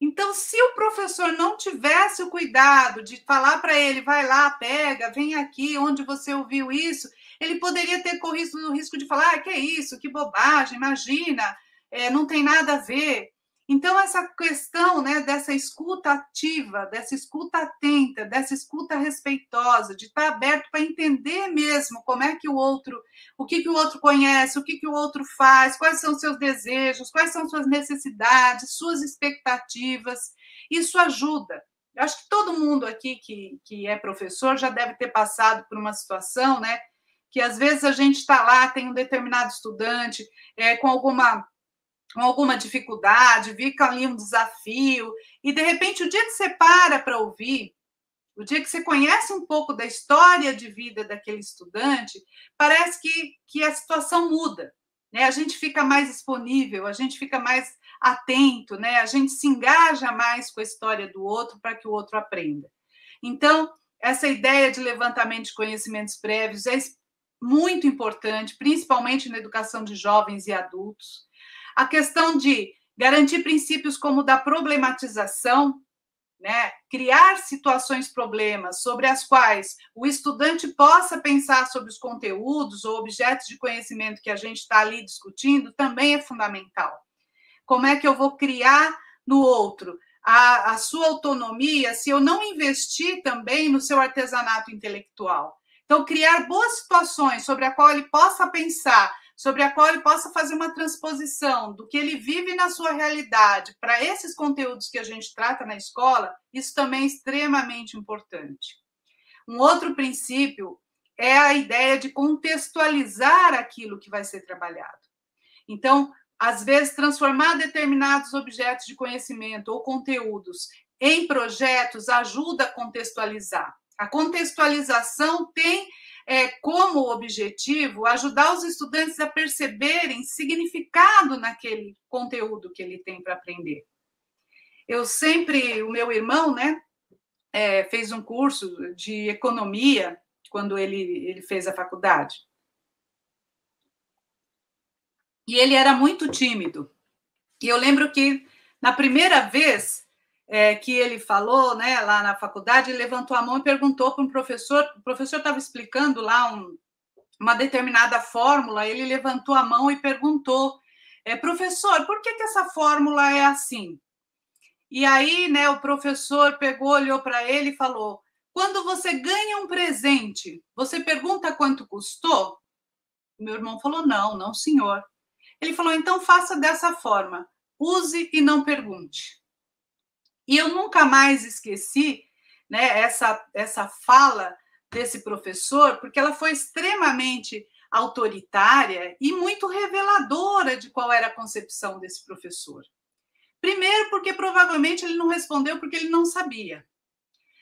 Então, se o professor não tivesse o cuidado de falar para ele, vai lá, pega, vem aqui, onde você ouviu isso, ele poderia ter corrido o risco de falar, ah, que é isso, que bobagem, imagina, é, não tem nada a ver. Então, essa questão né, dessa escuta ativa, dessa escuta atenta, dessa escuta respeitosa, de estar aberto para entender mesmo como é que o outro, o que, que o outro conhece, o que, que o outro faz, quais são seus desejos, quais são suas necessidades, suas expectativas, isso ajuda. Eu acho que todo mundo aqui que, que é professor já deve ter passado por uma situação, né? Que às vezes a gente está lá, tem um determinado estudante é, com alguma alguma dificuldade, fica ali um desafio, e de repente o dia que você para para ouvir, o dia que você conhece um pouco da história de vida daquele estudante, parece que, que a situação muda. Né? A gente fica mais disponível, a gente fica mais atento, né? a gente se engaja mais com a história do outro para que o outro aprenda. Então, essa ideia de levantamento de conhecimentos prévios é muito importante, principalmente na educação de jovens e adultos a questão de garantir princípios como da problematização, né? criar situações problemas sobre as quais o estudante possa pensar sobre os conteúdos ou objetos de conhecimento que a gente está ali discutindo também é fundamental. Como é que eu vou criar no outro a, a sua autonomia se eu não investir também no seu artesanato intelectual? Então, criar boas situações sobre a qual ele possa pensar sobre a qual ele possa fazer uma transposição do que ele vive na sua realidade para esses conteúdos que a gente trata na escola, isso também é extremamente importante. Um outro princípio é a ideia de contextualizar aquilo que vai ser trabalhado. Então, às vezes, transformar determinados objetos de conhecimento ou conteúdos em projetos ajuda a contextualizar. A contextualização tem é, como objetivo ajudar os estudantes a perceberem significado naquele conteúdo que ele tem para aprender. Eu sempre, o meu irmão, né, é, fez um curso de economia quando ele, ele fez a faculdade. E ele era muito tímido. E eu lembro que na primeira vez é, que ele falou né, lá na faculdade, levantou a mão e perguntou para um professor, o professor estava explicando lá um, uma determinada fórmula, ele levantou a mão e perguntou, é, professor, por que, que essa fórmula é assim? E aí, né, o professor pegou, olhou para ele e falou: quando você ganha um presente, você pergunta quanto custou? Meu irmão falou: não, não, senhor. Ele falou: então faça dessa forma, use e não pergunte. E eu nunca mais esqueci né, essa, essa fala desse professor, porque ela foi extremamente autoritária e muito reveladora de qual era a concepção desse professor. Primeiro, porque provavelmente ele não respondeu porque ele não sabia.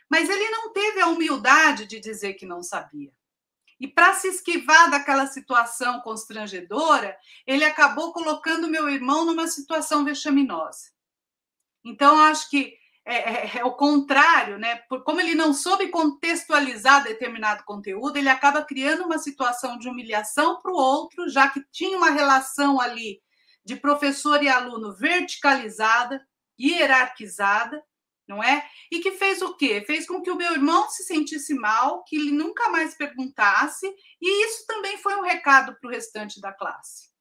Mas ele não teve a humildade de dizer que não sabia. E para se esquivar daquela situação constrangedora, ele acabou colocando meu irmão numa situação vexaminosa. Então, acho que é, é, é, o contrário, né? Por, como ele não soube contextualizar determinado conteúdo, ele acaba criando uma situação de humilhação para o outro, já que tinha uma relação ali de professor e aluno verticalizada, hierarquizada, não é? E que fez o quê? Fez com que o meu irmão se sentisse mal, que ele nunca mais perguntasse, e isso também foi um recado para o restante da classe.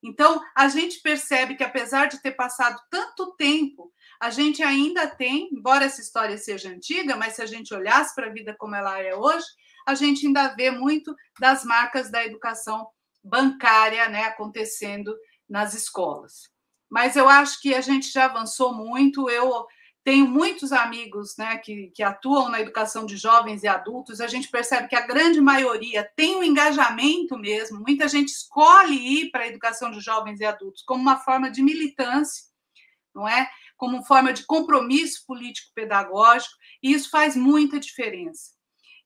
Então, a gente percebe que, apesar de ter passado tanto tempo a gente ainda tem, embora essa história seja antiga, mas se a gente olhasse para a vida como ela é hoje, a gente ainda vê muito das marcas da educação bancária né, acontecendo nas escolas. Mas eu acho que a gente já avançou muito. Eu tenho muitos amigos né, que, que atuam na educação de jovens e adultos. A gente percebe que a grande maioria tem um engajamento mesmo. Muita gente escolhe ir para a educação de jovens e adultos como uma forma de militância, não é? Como forma de compromisso político-pedagógico, e isso faz muita diferença.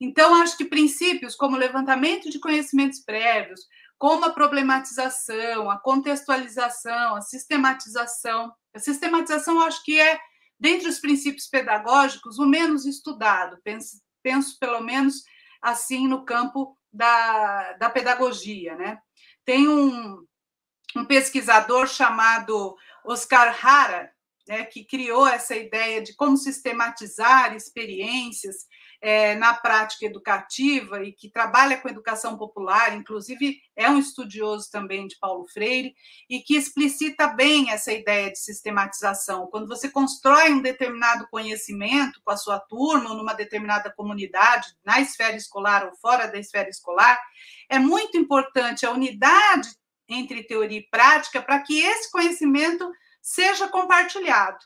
Então, acho que princípios como levantamento de conhecimentos prévios, como a problematização, a contextualização, a sistematização. A sistematização, acho que é, dentre os princípios pedagógicos, o menos estudado, penso, penso pelo menos assim no campo da, da pedagogia. Né? Tem um, um pesquisador chamado Oscar Hara, né, que criou essa ideia de como sistematizar experiências é, na prática educativa e que trabalha com educação popular, inclusive é um estudioso também de Paulo Freire, e que explicita bem essa ideia de sistematização. Quando você constrói um determinado conhecimento com a sua turma ou numa determinada comunidade, na esfera escolar ou fora da esfera escolar, é muito importante a unidade entre teoria e prática para que esse conhecimento seja compartilhado,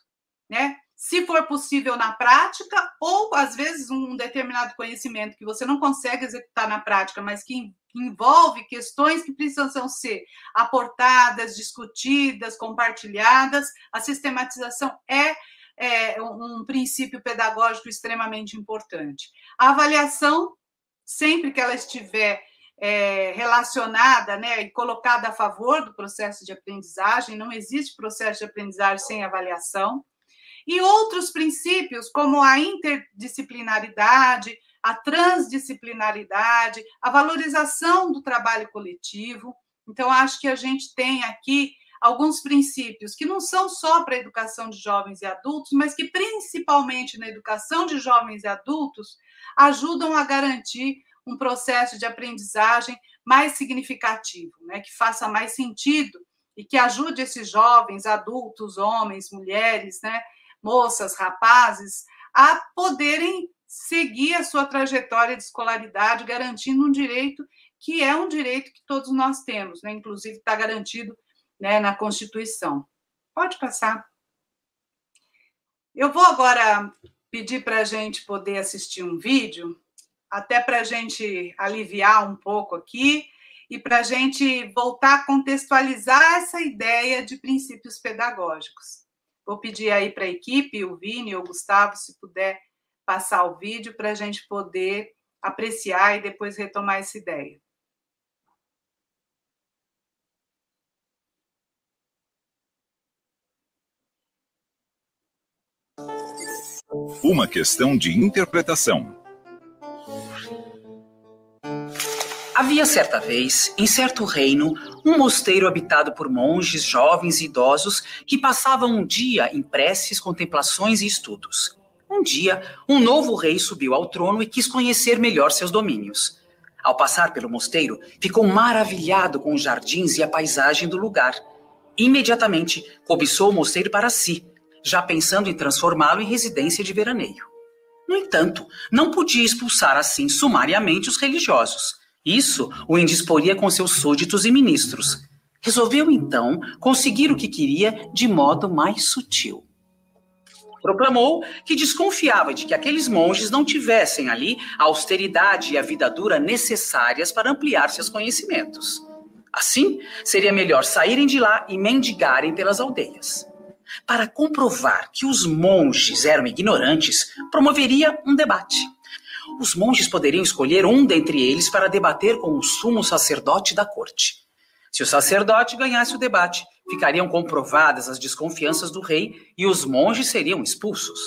né? Se for possível na prática, ou às vezes um determinado conhecimento que você não consegue executar na prática, mas que envolve questões que precisam ser aportadas, discutidas, compartilhadas, a sistematização é é um princípio pedagógico extremamente importante. A avaliação, sempre que ela estiver é, relacionada né, e colocada a favor do processo de aprendizagem, não existe processo de aprendizagem sem avaliação. E outros princípios, como a interdisciplinaridade, a transdisciplinaridade, a valorização do trabalho coletivo. Então, acho que a gente tem aqui alguns princípios que não são só para a educação de jovens e adultos, mas que, principalmente na educação de jovens e adultos, ajudam a garantir um processo de aprendizagem mais significativo, né, que faça mais sentido e que ajude esses jovens, adultos, homens, mulheres, né, moças, rapazes, a poderem seguir a sua trajetória de escolaridade, garantindo um direito que é um direito que todos nós temos, né, inclusive está garantido né, na Constituição. Pode passar. Eu vou agora pedir para a gente poder assistir um vídeo até para a gente aliviar um pouco aqui e para a gente voltar a contextualizar essa ideia de princípios pedagógicos. Vou pedir aí para a equipe, o Vini ou o Gustavo, se puder passar o vídeo para a gente poder apreciar e depois retomar essa ideia. Uma questão de interpretação. Havia certa vez, em certo reino, um mosteiro habitado por monges, jovens e idosos que passavam um dia em preces, contemplações e estudos. Um dia, um novo rei subiu ao trono e quis conhecer melhor seus domínios. Ao passar pelo mosteiro, ficou maravilhado com os jardins e a paisagem do lugar. Imediatamente, cobiçou o mosteiro para si, já pensando em transformá-lo em residência de veraneio. No entanto, não podia expulsar assim sumariamente os religiosos isso o indisporia com seus súditos e ministros. Resolveu então conseguir o que queria de modo mais sutil. Proclamou que desconfiava de que aqueles monges não tivessem ali a austeridade e a vida dura necessárias para ampliar seus conhecimentos. Assim, seria melhor saírem de lá e mendigarem pelas aldeias. Para comprovar que os monges eram ignorantes, promoveria um debate os monges poderiam escolher um dentre eles para debater com o sumo sacerdote da corte. Se o sacerdote ganhasse o debate, ficariam comprovadas as desconfianças do rei e os monges seriam expulsos.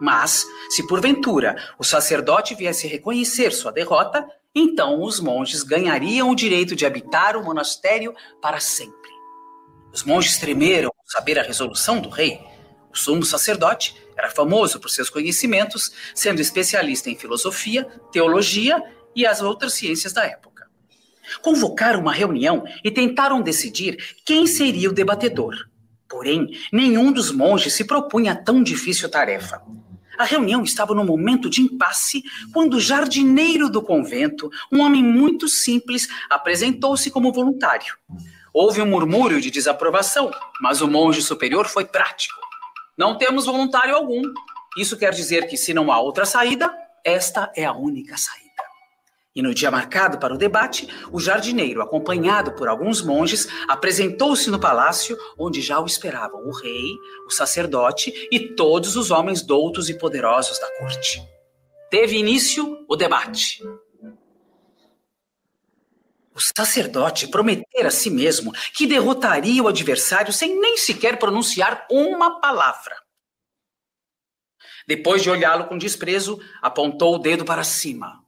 Mas, se porventura o sacerdote viesse reconhecer sua derrota, então os monges ganhariam o direito de habitar o monastério para sempre. Os monges tremeram ao saber a resolução do rei. O sumo sacerdote era famoso por seus conhecimentos, sendo especialista em filosofia, teologia e as outras ciências da época. Convocaram uma reunião e tentaram decidir quem seria o debatedor. Porém, nenhum dos monges se propunha a tão difícil tarefa. A reunião estava no momento de impasse quando o jardineiro do convento, um homem muito simples, apresentou-se como voluntário. Houve um murmúrio de desaprovação, mas o monge superior foi prático. Não temos voluntário algum. Isso quer dizer que, se não há outra saída, esta é a única saída. E no dia marcado para o debate, o jardineiro, acompanhado por alguns monges, apresentou-se no palácio onde já o esperavam o rei, o sacerdote e todos os homens doutos e poderosos da corte. Teve início o debate. O sacerdote prometera a si mesmo que derrotaria o adversário sem nem sequer pronunciar uma palavra. Depois de olhá-lo com desprezo, apontou o dedo para cima.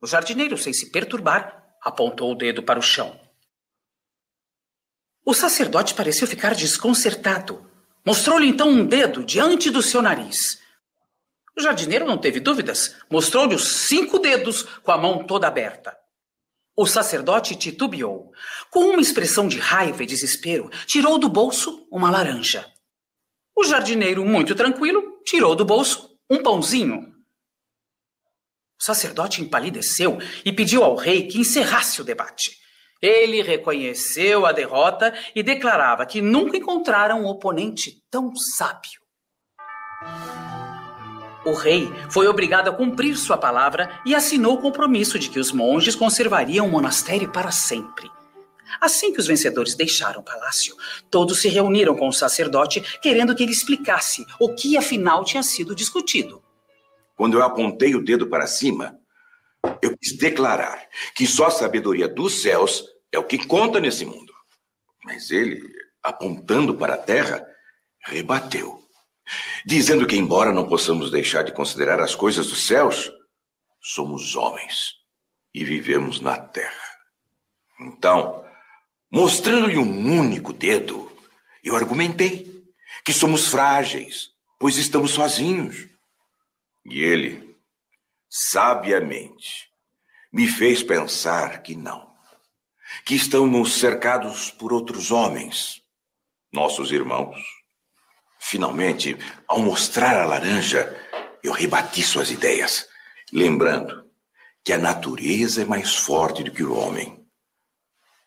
O jardineiro, sem se perturbar, apontou o dedo para o chão. O sacerdote pareceu ficar desconcertado. Mostrou-lhe então um dedo diante do seu nariz. O jardineiro não teve dúvidas. Mostrou-lhe os cinco dedos com a mão toda aberta. O sacerdote titubeou. Com uma expressão de raiva e desespero, tirou do bolso uma laranja. O jardineiro, muito tranquilo, tirou do bolso um pãozinho. O sacerdote empalideceu e pediu ao rei que encerrasse o debate. Ele reconheceu a derrota e declarava que nunca encontrara um oponente tão sábio. O rei foi obrigado a cumprir sua palavra e assinou o compromisso de que os monges conservariam o monastério para sempre. Assim que os vencedores deixaram o palácio, todos se reuniram com o sacerdote, querendo que ele explicasse o que afinal tinha sido discutido. Quando eu apontei o dedo para cima, eu quis declarar que só a sabedoria dos céus é o que conta nesse mundo. Mas ele, apontando para a terra, rebateu, dizendo que, embora não possamos deixar de considerar as coisas dos céus, somos homens e vivemos na terra. Então, mostrando-lhe um único dedo, eu argumentei que somos frágeis, pois estamos sozinhos e ele, sabiamente, me fez pensar que não, que estamos cercados por outros homens, nossos irmãos. Finalmente, ao mostrar a laranja, eu rebati suas ideias, lembrando que a natureza é mais forte do que o homem,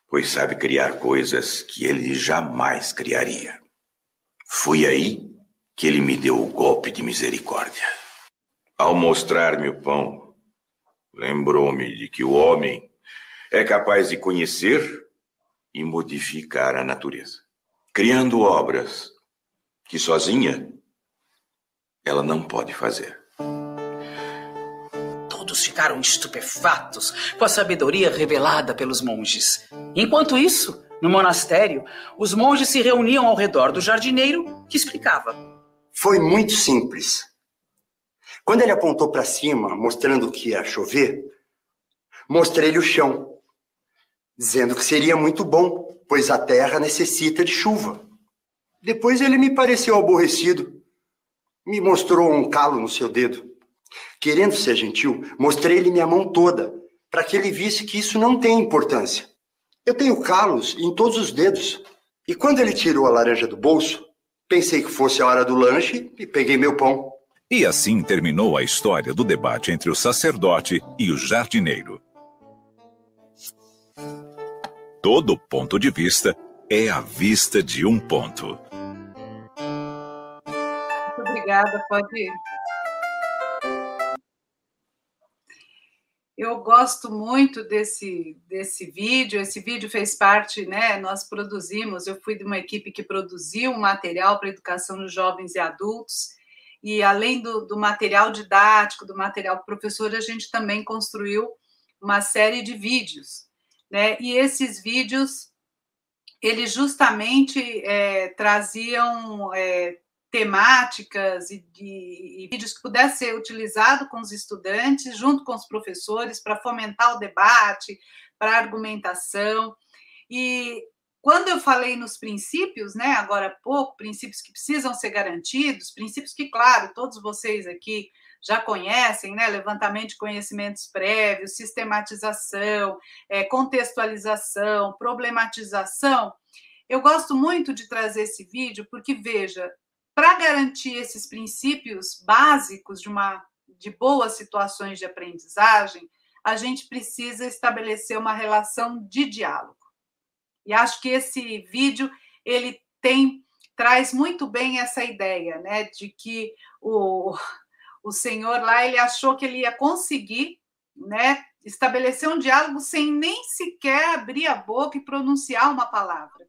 pois sabe criar coisas que ele jamais criaria. Foi aí que ele me deu o golpe de misericórdia. Ao mostrar-me o pão, lembrou-me de que o homem é capaz de conhecer e modificar a natureza, criando obras que sozinha ela não pode fazer. Todos ficaram estupefatos com a sabedoria revelada pelos monges. Enquanto isso, no monastério, os monges se reuniam ao redor do jardineiro que explicava. Foi muito simples. Quando ele apontou para cima, mostrando que ia chover, mostrei-lhe o chão, dizendo que seria muito bom, pois a terra necessita de chuva. Depois ele me pareceu aborrecido, me mostrou um calo no seu dedo. Querendo ser gentil, mostrei-lhe minha mão toda, para que ele visse que isso não tem importância. Eu tenho calos em todos os dedos. E quando ele tirou a laranja do bolso, pensei que fosse a hora do lanche e peguei meu pão. E assim terminou a história do debate entre o sacerdote e o jardineiro. Todo ponto de vista é a vista de um ponto. Obrigada, pode ir. Eu gosto muito desse, desse vídeo. Esse vídeo fez parte, né? Nós produzimos, eu fui de uma equipe que produziu um material para educação de jovens e adultos e além do, do material didático, do material professor, a gente também construiu uma série de vídeos, né? E esses vídeos, eles justamente é, traziam é, temáticas e, e vídeos que pudessem ser utilizados com os estudantes, junto com os professores, para fomentar o debate, para argumentação. E quando eu falei nos princípios, né, agora há pouco, princípios que precisam ser garantidos, princípios que, claro, todos vocês aqui já conhecem, né, levantamento de conhecimentos prévios, sistematização, é, contextualização, problematização, eu gosto muito de trazer esse vídeo porque, veja, para garantir esses princípios básicos de uma de boas situações de aprendizagem, a gente precisa estabelecer uma relação de diálogo. E acho que esse vídeo ele tem traz muito bem essa ideia, né, de que o, o senhor lá ele achou que ele ia conseguir, né, estabelecer um diálogo sem nem sequer abrir a boca e pronunciar uma palavra.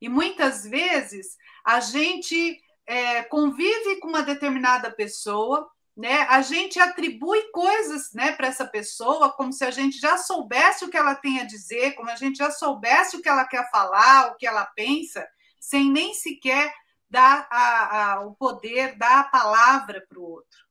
E muitas vezes a gente é, convive com uma determinada pessoa, né? A gente atribui coisas, né, para essa pessoa, como se a gente já soubesse o que ela tem a dizer, como a gente já soubesse o que ela quer falar, o que ela pensa, sem nem sequer dar a, a, o poder, dar a palavra para o outro.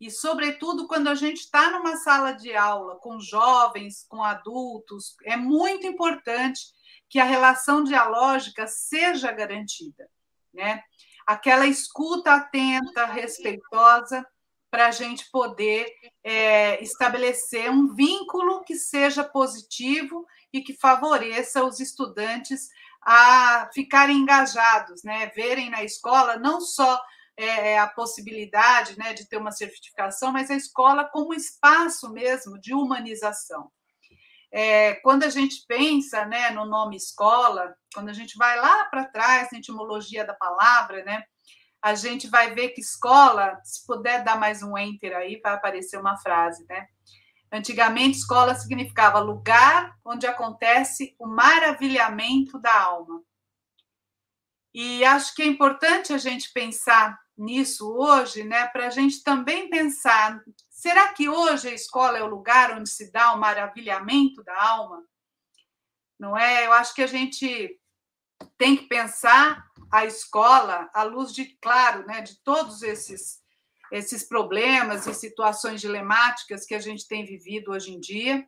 E, sobretudo, quando a gente está numa sala de aula com jovens, com adultos, é muito importante que a relação dialógica seja garantida, né? Aquela escuta atenta, respeitosa, para a gente poder é, estabelecer um vínculo que seja positivo e que favoreça os estudantes a ficarem engajados, né? Verem na escola não só é, é, a possibilidade né, de ter uma certificação, mas a escola como espaço mesmo de humanização. É, quando a gente pensa né, no nome escola, quando a gente vai lá para trás, na etimologia da palavra, né, a gente vai ver que escola, se puder dar mais um enter aí, vai aparecer uma frase, né? Antigamente, escola significava lugar onde acontece o maravilhamento da alma. E acho que é importante a gente pensar nisso hoje, né, para a gente também pensar: será que hoje a escola é o lugar onde se dá o maravilhamento da alma? Não é? Eu acho que a gente tem que pensar a escola à luz de, claro, né, de todos esses esses problemas e situações dilemáticas que a gente tem vivido hoje em dia,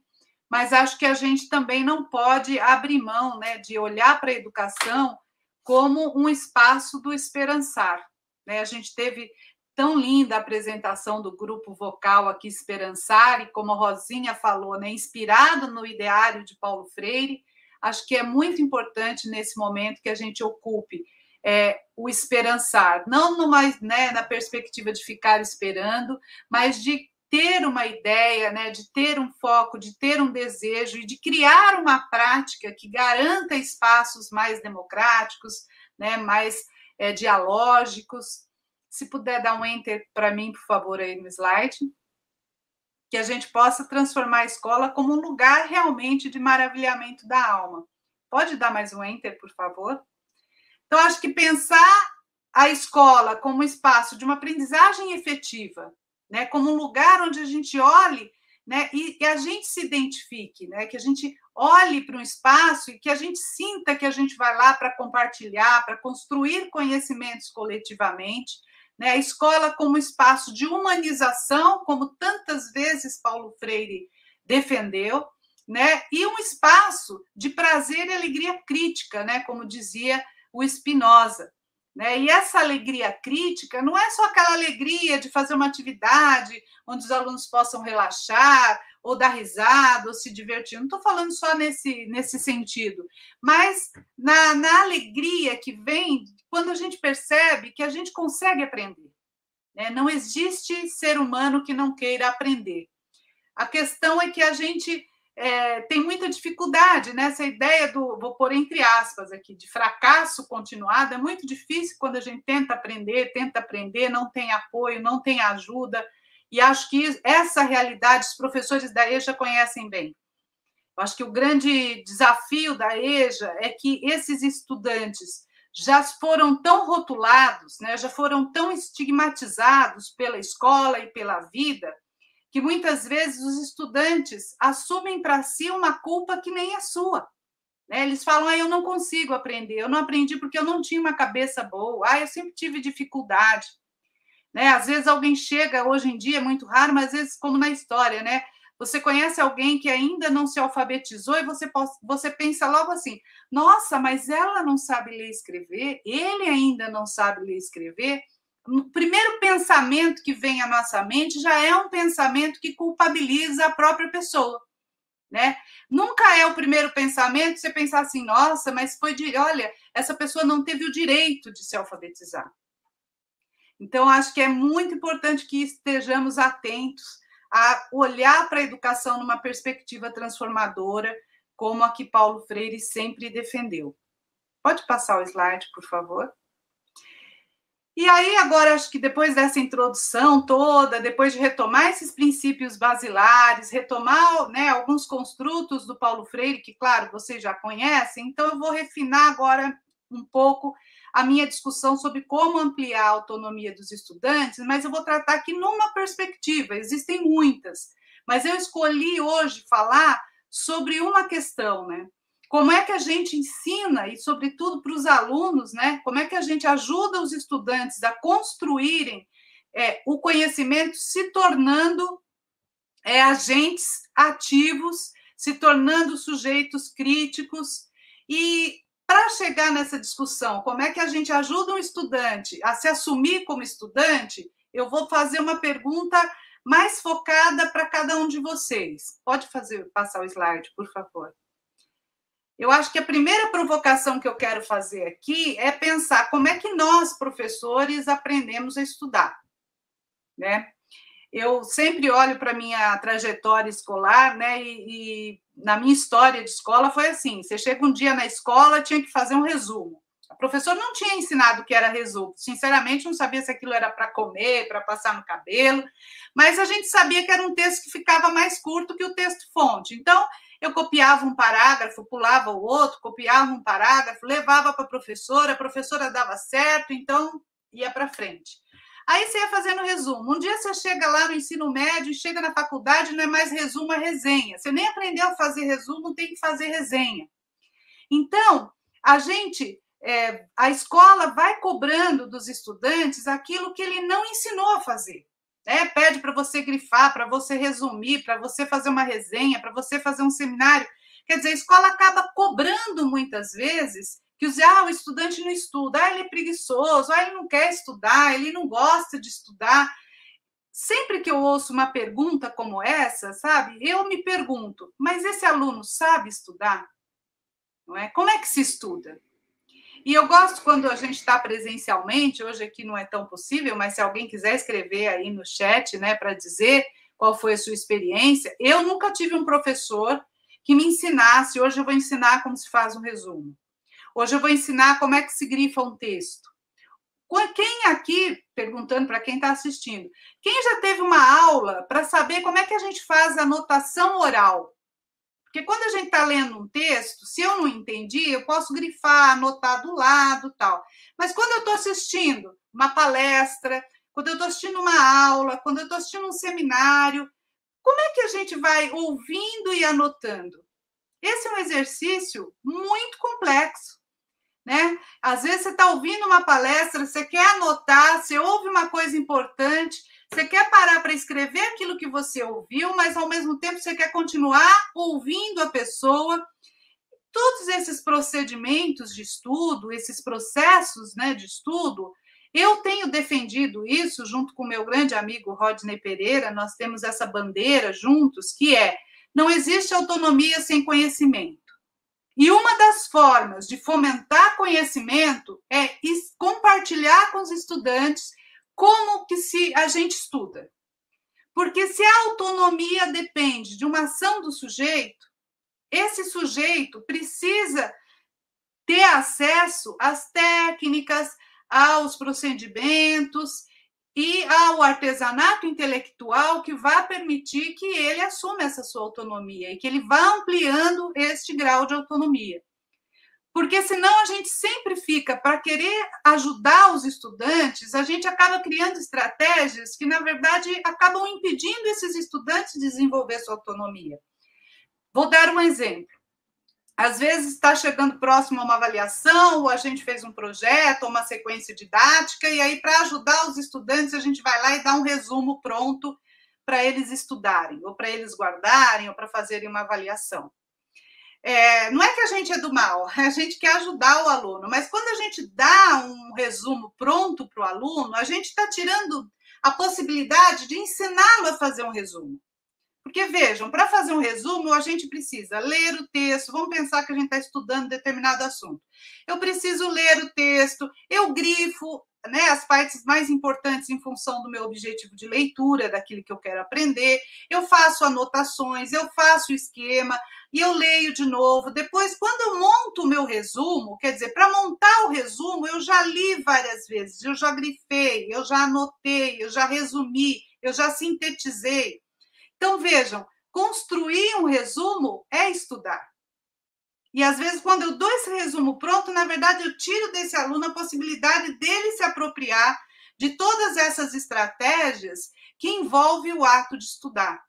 mas acho que a gente também não pode abrir mão, né, de olhar para a educação como um espaço do esperançar. Né? A gente teve tão linda a apresentação do grupo vocal aqui Esperançar, e como a Rosinha falou, né, inspirado no ideário de Paulo Freire, acho que é muito importante nesse momento que a gente ocupe é, o esperançar, não numa, né, na perspectiva de ficar esperando, mas de ter uma ideia, né, de ter um foco, de ter um desejo e de criar uma prática que garanta espaços mais democráticos, né, mais é, dialógicos. Se puder dar um enter para mim, por favor, aí no slide. Que a gente possa transformar a escola como um lugar realmente de maravilhamento da alma. Pode dar mais um enter, por favor? Então, acho que pensar a escola como um espaço de uma aprendizagem efetiva, né, como um lugar onde a gente olhe né, e, e a gente se identifique, né, que a gente olhe para um espaço e que a gente sinta que a gente vai lá para compartilhar, para construir conhecimentos coletivamente. Né, a escola como espaço de humanização, como tantas vezes Paulo Freire defendeu, né, e um espaço de prazer e alegria crítica, né, como dizia o Spinoza. Né? E essa alegria crítica não é só aquela alegria de fazer uma atividade onde os alunos possam relaxar, ou dar risada, ou se divertir. Não estou falando só nesse, nesse sentido, mas na, na alegria que vem quando a gente percebe que a gente consegue aprender. Né? Não existe ser humano que não queira aprender. A questão é que a gente é, tem muita dificuldade nessa né? ideia do, vou pôr entre aspas aqui, de fracasso continuado. É muito difícil quando a gente tenta aprender, tenta aprender, não tem apoio, não tem ajuda. E acho que essa realidade os professores da EJA conhecem bem. Eu acho que o grande desafio da EJA é que esses estudantes já foram tão rotulados, né, já foram tão estigmatizados pela escola e pela vida, que muitas vezes os estudantes assumem para si uma culpa que nem é sua. Né? Eles falam, ah, eu não consigo aprender, eu não aprendi porque eu não tinha uma cabeça boa, ah, eu sempre tive dificuldade. Né? Às vezes alguém chega, hoje em dia é muito raro, mas às vezes, como na história, né? Você conhece alguém que ainda não se alfabetizou e você, você pensa logo assim: nossa, mas ela não sabe ler e escrever, ele ainda não sabe ler e escrever. O primeiro pensamento que vem à nossa mente já é um pensamento que culpabiliza a própria pessoa. Né? Nunca é o primeiro pensamento você pensar assim, nossa, mas foi de, olha, essa pessoa não teve o direito de se alfabetizar. Então, acho que é muito importante que estejamos atentos a olhar para a educação numa perspectiva transformadora, como a que Paulo Freire sempre defendeu. Pode passar o slide, por favor? E aí, agora, acho que depois dessa introdução toda, depois de retomar esses princípios basilares, retomar né, alguns construtos do Paulo Freire, que, claro, vocês já conhecem, então eu vou refinar agora um pouco a minha discussão sobre como ampliar a autonomia dos estudantes, mas eu vou tratar aqui numa perspectiva, existem muitas, mas eu escolhi hoje falar sobre uma questão, né? Como é que a gente ensina, e sobretudo para os alunos, né? Como é que a gente ajuda os estudantes a construírem é, o conhecimento se tornando é, agentes ativos, se tornando sujeitos críticos e para chegar nessa discussão, como é que a gente ajuda um estudante a se assumir como estudante? Eu vou fazer uma pergunta mais focada para cada um de vocês. Pode fazer passar o slide, por favor. Eu acho que a primeira provocação que eu quero fazer aqui é pensar como é que nós, professores, aprendemos a estudar, né? Eu sempre olho para minha trajetória escolar, né? E, e na minha história de escola foi assim: você chega um dia na escola, tinha que fazer um resumo. A professora não tinha ensinado o que era resumo. Sinceramente, não sabia se aquilo era para comer, para passar no cabelo, mas a gente sabia que era um texto que ficava mais curto que o texto fonte. Então, eu copiava um parágrafo, pulava o outro, copiava um parágrafo, levava para a professora, a professora dava certo, então ia para frente. Aí você ia fazendo resumo. Um dia você chega lá no ensino médio, chega na faculdade, não é mais resumo, é resenha. Você nem aprendeu a fazer resumo, tem que fazer resenha. Então, a gente, é, a escola vai cobrando dos estudantes aquilo que ele não ensinou a fazer. Né? Pede para você grifar, para você resumir, para você fazer uma resenha, para você fazer um seminário. Quer dizer, a escola acaba cobrando muitas vezes que os, ah, o estudante não estuda, ah, ele é preguiçoso, ah, ele não quer estudar, ele não gosta de estudar. Sempre que eu ouço uma pergunta como essa, sabe, eu me pergunto, mas esse aluno sabe estudar? Não é? Como é que se estuda? E eu gosto quando a gente está presencialmente, hoje aqui não é tão possível, mas se alguém quiser escrever aí no chat, né, para dizer qual foi a sua experiência, eu nunca tive um professor que me ensinasse, hoje eu vou ensinar como se faz um resumo. Hoje eu vou ensinar como é que se grifa um texto. Quem aqui, perguntando para quem está assistindo, quem já teve uma aula para saber como é que a gente faz a anotação oral? Porque quando a gente está lendo um texto, se eu não entendi, eu posso grifar, anotar do lado tal. Mas quando eu estou assistindo uma palestra, quando eu estou assistindo uma aula, quando eu estou assistindo um seminário, como é que a gente vai ouvindo e anotando? Esse é um exercício muito complexo né? Às vezes você está ouvindo uma palestra, você quer anotar, você ouve uma coisa importante, você quer parar para escrever aquilo que você ouviu, mas ao mesmo tempo você quer continuar ouvindo a pessoa. Todos esses procedimentos de estudo, esses processos né, de estudo, eu tenho defendido isso junto com meu grande amigo Rodney Pereira, nós temos essa bandeira juntos, que é não existe autonomia sem conhecimento. E uma das formas de fomentar conhecimento é compartilhar com os estudantes como que se a gente estuda. Porque se a autonomia depende de uma ação do sujeito, esse sujeito precisa ter acesso às técnicas, aos procedimentos, e ao artesanato intelectual que vai permitir que ele assuma essa sua autonomia e que ele vá ampliando este grau de autonomia. Porque senão a gente sempre fica para querer ajudar os estudantes, a gente acaba criando estratégias que na verdade acabam impedindo esses estudantes de desenvolver sua autonomia. Vou dar um exemplo. Às vezes está chegando próximo a uma avaliação, ou a gente fez um projeto, uma sequência didática, e aí, para ajudar os estudantes, a gente vai lá e dá um resumo pronto para eles estudarem, ou para eles guardarem, ou para fazerem uma avaliação. É, não é que a gente é do mal, a gente quer ajudar o aluno, mas quando a gente dá um resumo pronto para o aluno, a gente está tirando a possibilidade de ensiná-lo a fazer um resumo. Porque vejam, para fazer um resumo, a gente precisa ler o texto. Vamos pensar que a gente está estudando determinado assunto. Eu preciso ler o texto, eu grifo né, as partes mais importantes em função do meu objetivo de leitura, daquilo que eu quero aprender. Eu faço anotações, eu faço o esquema e eu leio de novo. Depois, quando eu monto o meu resumo, quer dizer, para montar o resumo, eu já li várias vezes, eu já grifei, eu já anotei, eu já resumi, eu já sintetizei. Então, vejam, construir um resumo é estudar. E às vezes, quando eu dou esse resumo pronto, na verdade, eu tiro desse aluno a possibilidade dele se apropriar de todas essas estratégias que envolvem o ato de estudar.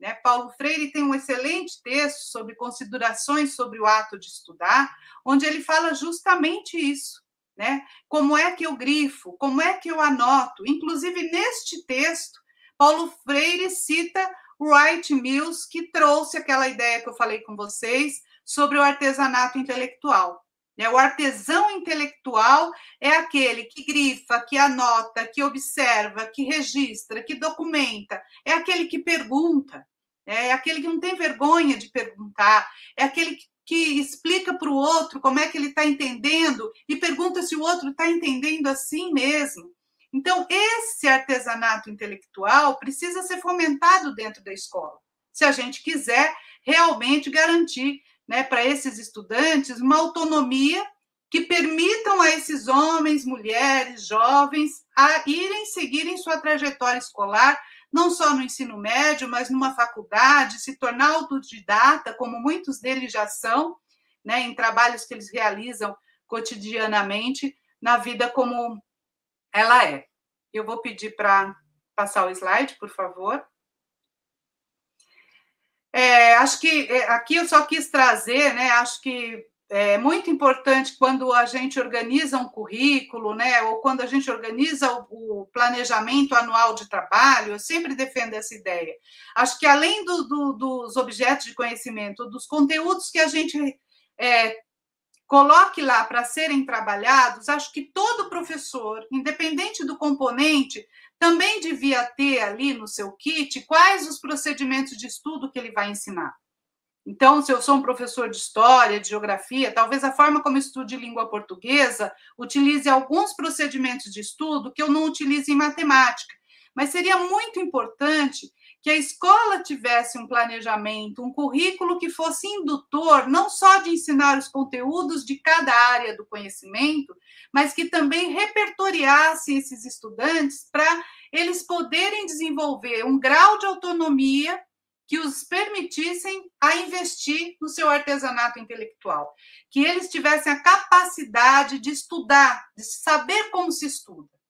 Né? Paulo Freire tem um excelente texto sobre considerações sobre o ato de estudar, onde ele fala justamente isso. Né? Como é que eu grifo? Como é que eu anoto? Inclusive, neste texto, Paulo Freire cita Wright Mills, que trouxe aquela ideia que eu falei com vocês sobre o artesanato intelectual. Né? O artesão intelectual é aquele que grifa, que anota, que observa, que registra, que documenta, é aquele que pergunta, né? é aquele que não tem vergonha de perguntar, é aquele que, que explica para o outro como é que ele está entendendo e pergunta se o outro está entendendo assim mesmo. Então, esse artesanato intelectual precisa ser fomentado dentro da escola, se a gente quiser realmente garantir né, para esses estudantes uma autonomia que permitam a esses homens, mulheres, jovens a irem seguirem sua trajetória escolar, não só no ensino médio, mas numa faculdade, se tornar autodidata, como muitos deles já são, né, em trabalhos que eles realizam cotidianamente na vida como ela é. Eu vou pedir para passar o slide, por favor. É, acho que é, aqui eu só quis trazer, né? Acho que é muito importante quando a gente organiza um currículo, né? Ou quando a gente organiza o, o planejamento anual de trabalho, eu sempre defendo essa ideia. Acho que além do, do, dos objetos de conhecimento, dos conteúdos que a gente é, coloque lá para serem trabalhados, acho que todo professor, independente do componente, também devia ter ali no seu kit quais os procedimentos de estudo que ele vai ensinar. Então, se eu sou um professor de história, de geografia, talvez a forma como estude língua portuguesa utilize alguns procedimentos de estudo que eu não utilize em matemática. Mas seria muito importante que a escola tivesse um planejamento, um currículo que fosse indutor, não só de ensinar os conteúdos de cada área do conhecimento, mas que também repertoriasse esses estudantes para eles poderem desenvolver um grau de autonomia que os permitissem a investir no seu artesanato intelectual, que eles tivessem a capacidade de estudar, de saber como se estuda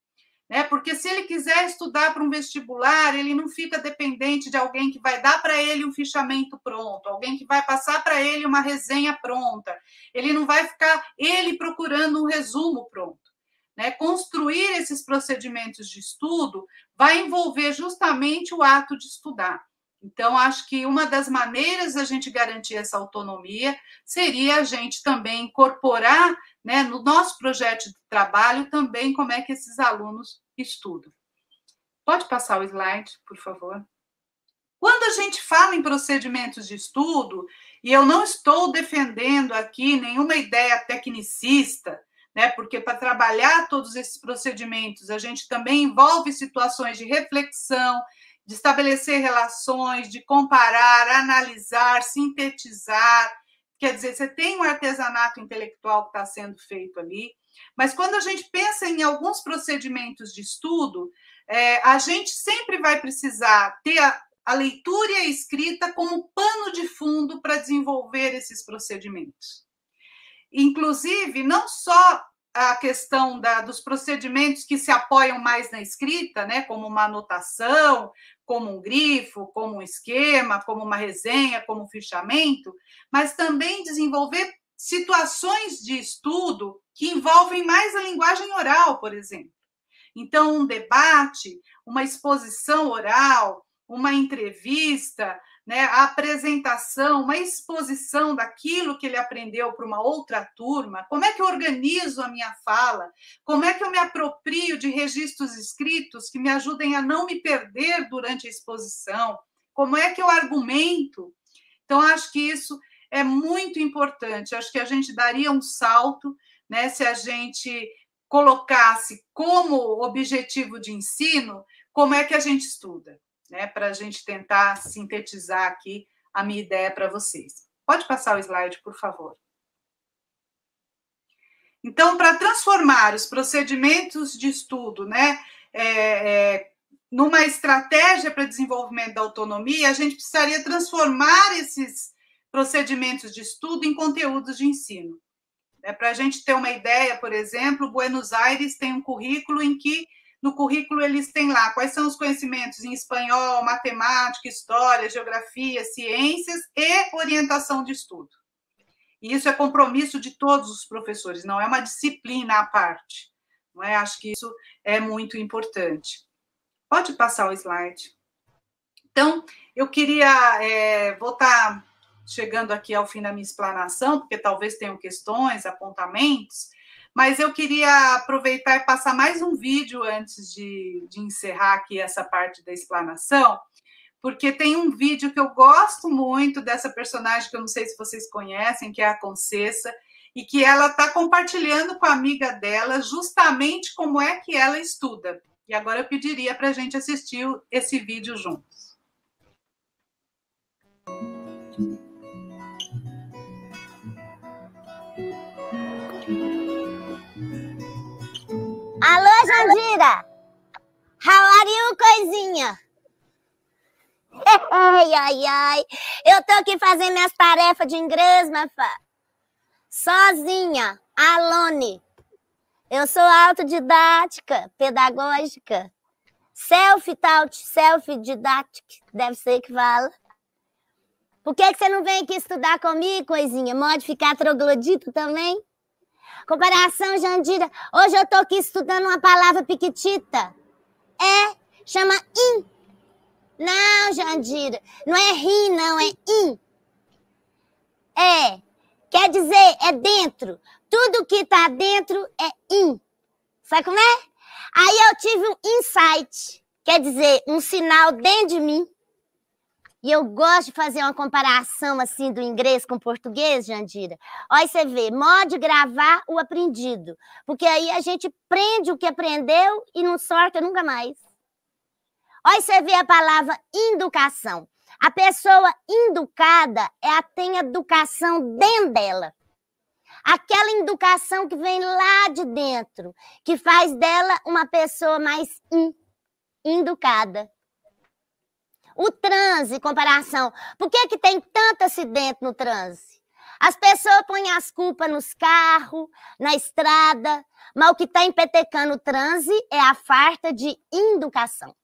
né? Porque se ele quiser estudar para um vestibular, ele não fica dependente de alguém que vai dar para ele um fichamento pronto, alguém que vai passar para ele uma resenha pronta. Ele não vai ficar ele procurando um resumo pronto. Né? Construir esses procedimentos de estudo vai envolver justamente o ato de estudar. Então, acho que uma das maneiras da gente garantir essa autonomia seria a gente também incorporar né, no nosso projeto de trabalho também como é que esses alunos estudam. Pode passar o slide, por favor? Quando a gente fala em procedimentos de estudo, e eu não estou defendendo aqui nenhuma ideia tecnicista, né? Porque para trabalhar todos esses procedimentos, a gente também envolve situações de reflexão, de estabelecer relações, de comparar, analisar, sintetizar. Quer dizer, você tem um artesanato intelectual que está sendo feito ali, mas quando a gente pensa em alguns procedimentos de estudo, é, a gente sempre vai precisar ter a, a leitura e a escrita como pano de fundo para desenvolver esses procedimentos. Inclusive, não só a questão da, dos procedimentos que se apoiam mais na escrita, né, como uma anotação, como um grifo, como um esquema, como uma resenha, como um fichamento, mas também desenvolver situações de estudo que envolvem mais a linguagem oral, por exemplo. Então, um debate, uma exposição oral, uma entrevista, né, a apresentação, uma exposição daquilo que ele aprendeu para uma outra turma, como é que eu organizo a minha fala, como é que eu me aproprio de registros escritos que me ajudem a não me perder durante a exposição, como é que eu argumento. Então, acho que isso é muito importante, acho que a gente daria um salto né, se a gente colocasse como objetivo de ensino como é que a gente estuda né, para a gente tentar sintetizar aqui a minha ideia para vocês. Pode passar o slide, por favor. Então, para transformar os procedimentos de estudo, né, é, é, numa estratégia para desenvolvimento da autonomia, a gente precisaria transformar esses procedimentos de estudo em conteúdos de ensino. É, para a gente ter uma ideia, por exemplo, Buenos Aires tem um currículo em que no currículo eles têm lá quais são os conhecimentos em espanhol, matemática, história, geografia, ciências e orientação de estudo. E isso é compromisso de todos os professores, não é uma disciplina à parte. Não é? Acho que isso é muito importante. Pode passar o slide. Então, eu queria é, voltar chegando aqui ao fim da minha explanação, porque talvez tenham questões, apontamentos. Mas eu queria aproveitar e passar mais um vídeo antes de, de encerrar aqui essa parte da explanação, porque tem um vídeo que eu gosto muito dessa personagem, que eu não sei se vocês conhecem, que é a Concessa, e que ela está compartilhando com a amiga dela justamente como é que ela estuda. E agora eu pediria para a gente assistir esse vídeo juntos. Alô, Jandira! How are you, coisinha? Ai, ai, ai. Eu tô aqui fazendo minhas tarefas de inglês, fã. Sozinha, alone. Eu sou autodidática, pedagógica. Self-taught, self-didática, deve ser que fala. Por que, que você não vem aqui estudar comigo, coisinha? Modificar troglodito também? Comparação, Jandira. Hoje eu tô aqui estudando uma palavra piquitita. É, chama in. Não, Jandira. Não é ri, não, é in. É. Quer dizer, é dentro. Tudo que tá dentro é in. Sabe como é? Aí eu tive um insight. Quer dizer, um sinal dentro de mim e eu gosto de fazer uma comparação assim do inglês com o português, Jandira. Olha, você vê, modo gravar o aprendido. Porque aí a gente prende o que aprendeu e não sorta nunca mais. Olha, você vê a palavra educação. A pessoa educada é tem educação dentro dela. Aquela educação que vem lá de dentro, que faz dela uma pessoa mais in, educada. O transe, comparação. Por que, que tem tanto acidente no transe? As pessoas põem as culpas nos carros, na estrada, mas o que está empetecando o transe é a falta de educação.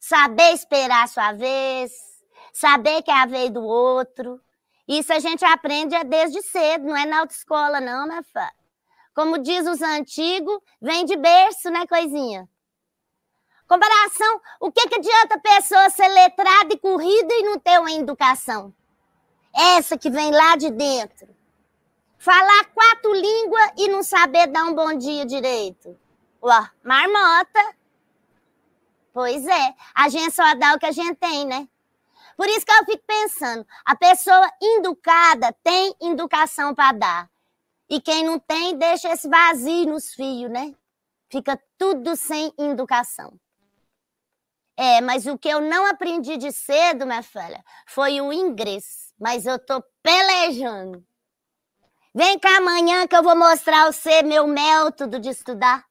Saber esperar a sua vez, saber que é a vez do outro. Isso a gente aprende desde cedo, não é na autoescola, não, minha fã. Como diz os antigos, vem de berço, né, coisinha? Comparação, o que, que adianta a pessoa ser letrada e corrida e não ter uma educação? Essa que vem lá de dentro. Falar quatro línguas e não saber dar um bom dia direito. Ué, marmota. Pois é, a gente só dá o que a gente tem, né? Por isso que eu fico pensando, a pessoa educada tem educação para dar. E quem não tem, deixa esse vazio nos fios, né? Fica tudo sem educação. É, mas o que eu não aprendi de cedo, minha filha, foi o inglês. Mas eu tô pelejando. Vem cá amanhã que eu vou mostrar você meu método de estudar.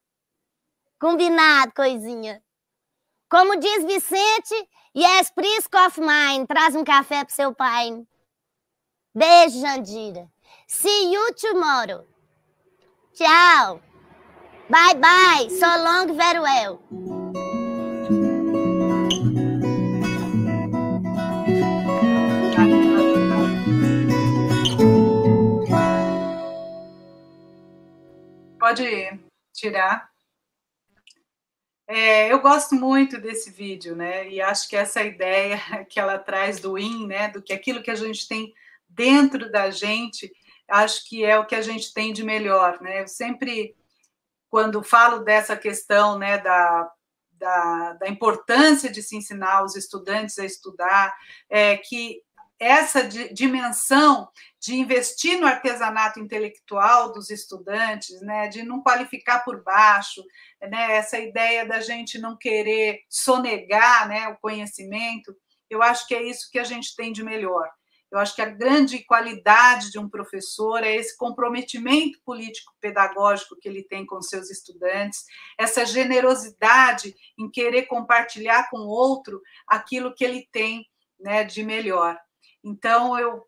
Combinado, coisinha. Como diz Vicente, yes, please of mine. Traz um café pro seu pai. Beijo, Jandira. See you tomorrow. Tchau. Bye, bye. So long, very well. Pode tirar. É, eu gosto muito desse vídeo, né? E acho que essa ideia que ela traz do in, né? Do que aquilo que a gente tem dentro da gente, acho que é o que a gente tem de melhor, né? Eu sempre, quando falo dessa questão, né, da, da, da importância de se ensinar os estudantes a estudar, é que essa dimensão de investir no artesanato intelectual dos estudantes, né, de não qualificar por baixo, né, essa ideia da gente não querer sonegar né, o conhecimento, eu acho que é isso que a gente tem de melhor. Eu acho que a grande qualidade de um professor é esse comprometimento político-pedagógico que ele tem com seus estudantes, essa generosidade em querer compartilhar com outro aquilo que ele tem né, de melhor. Então, eu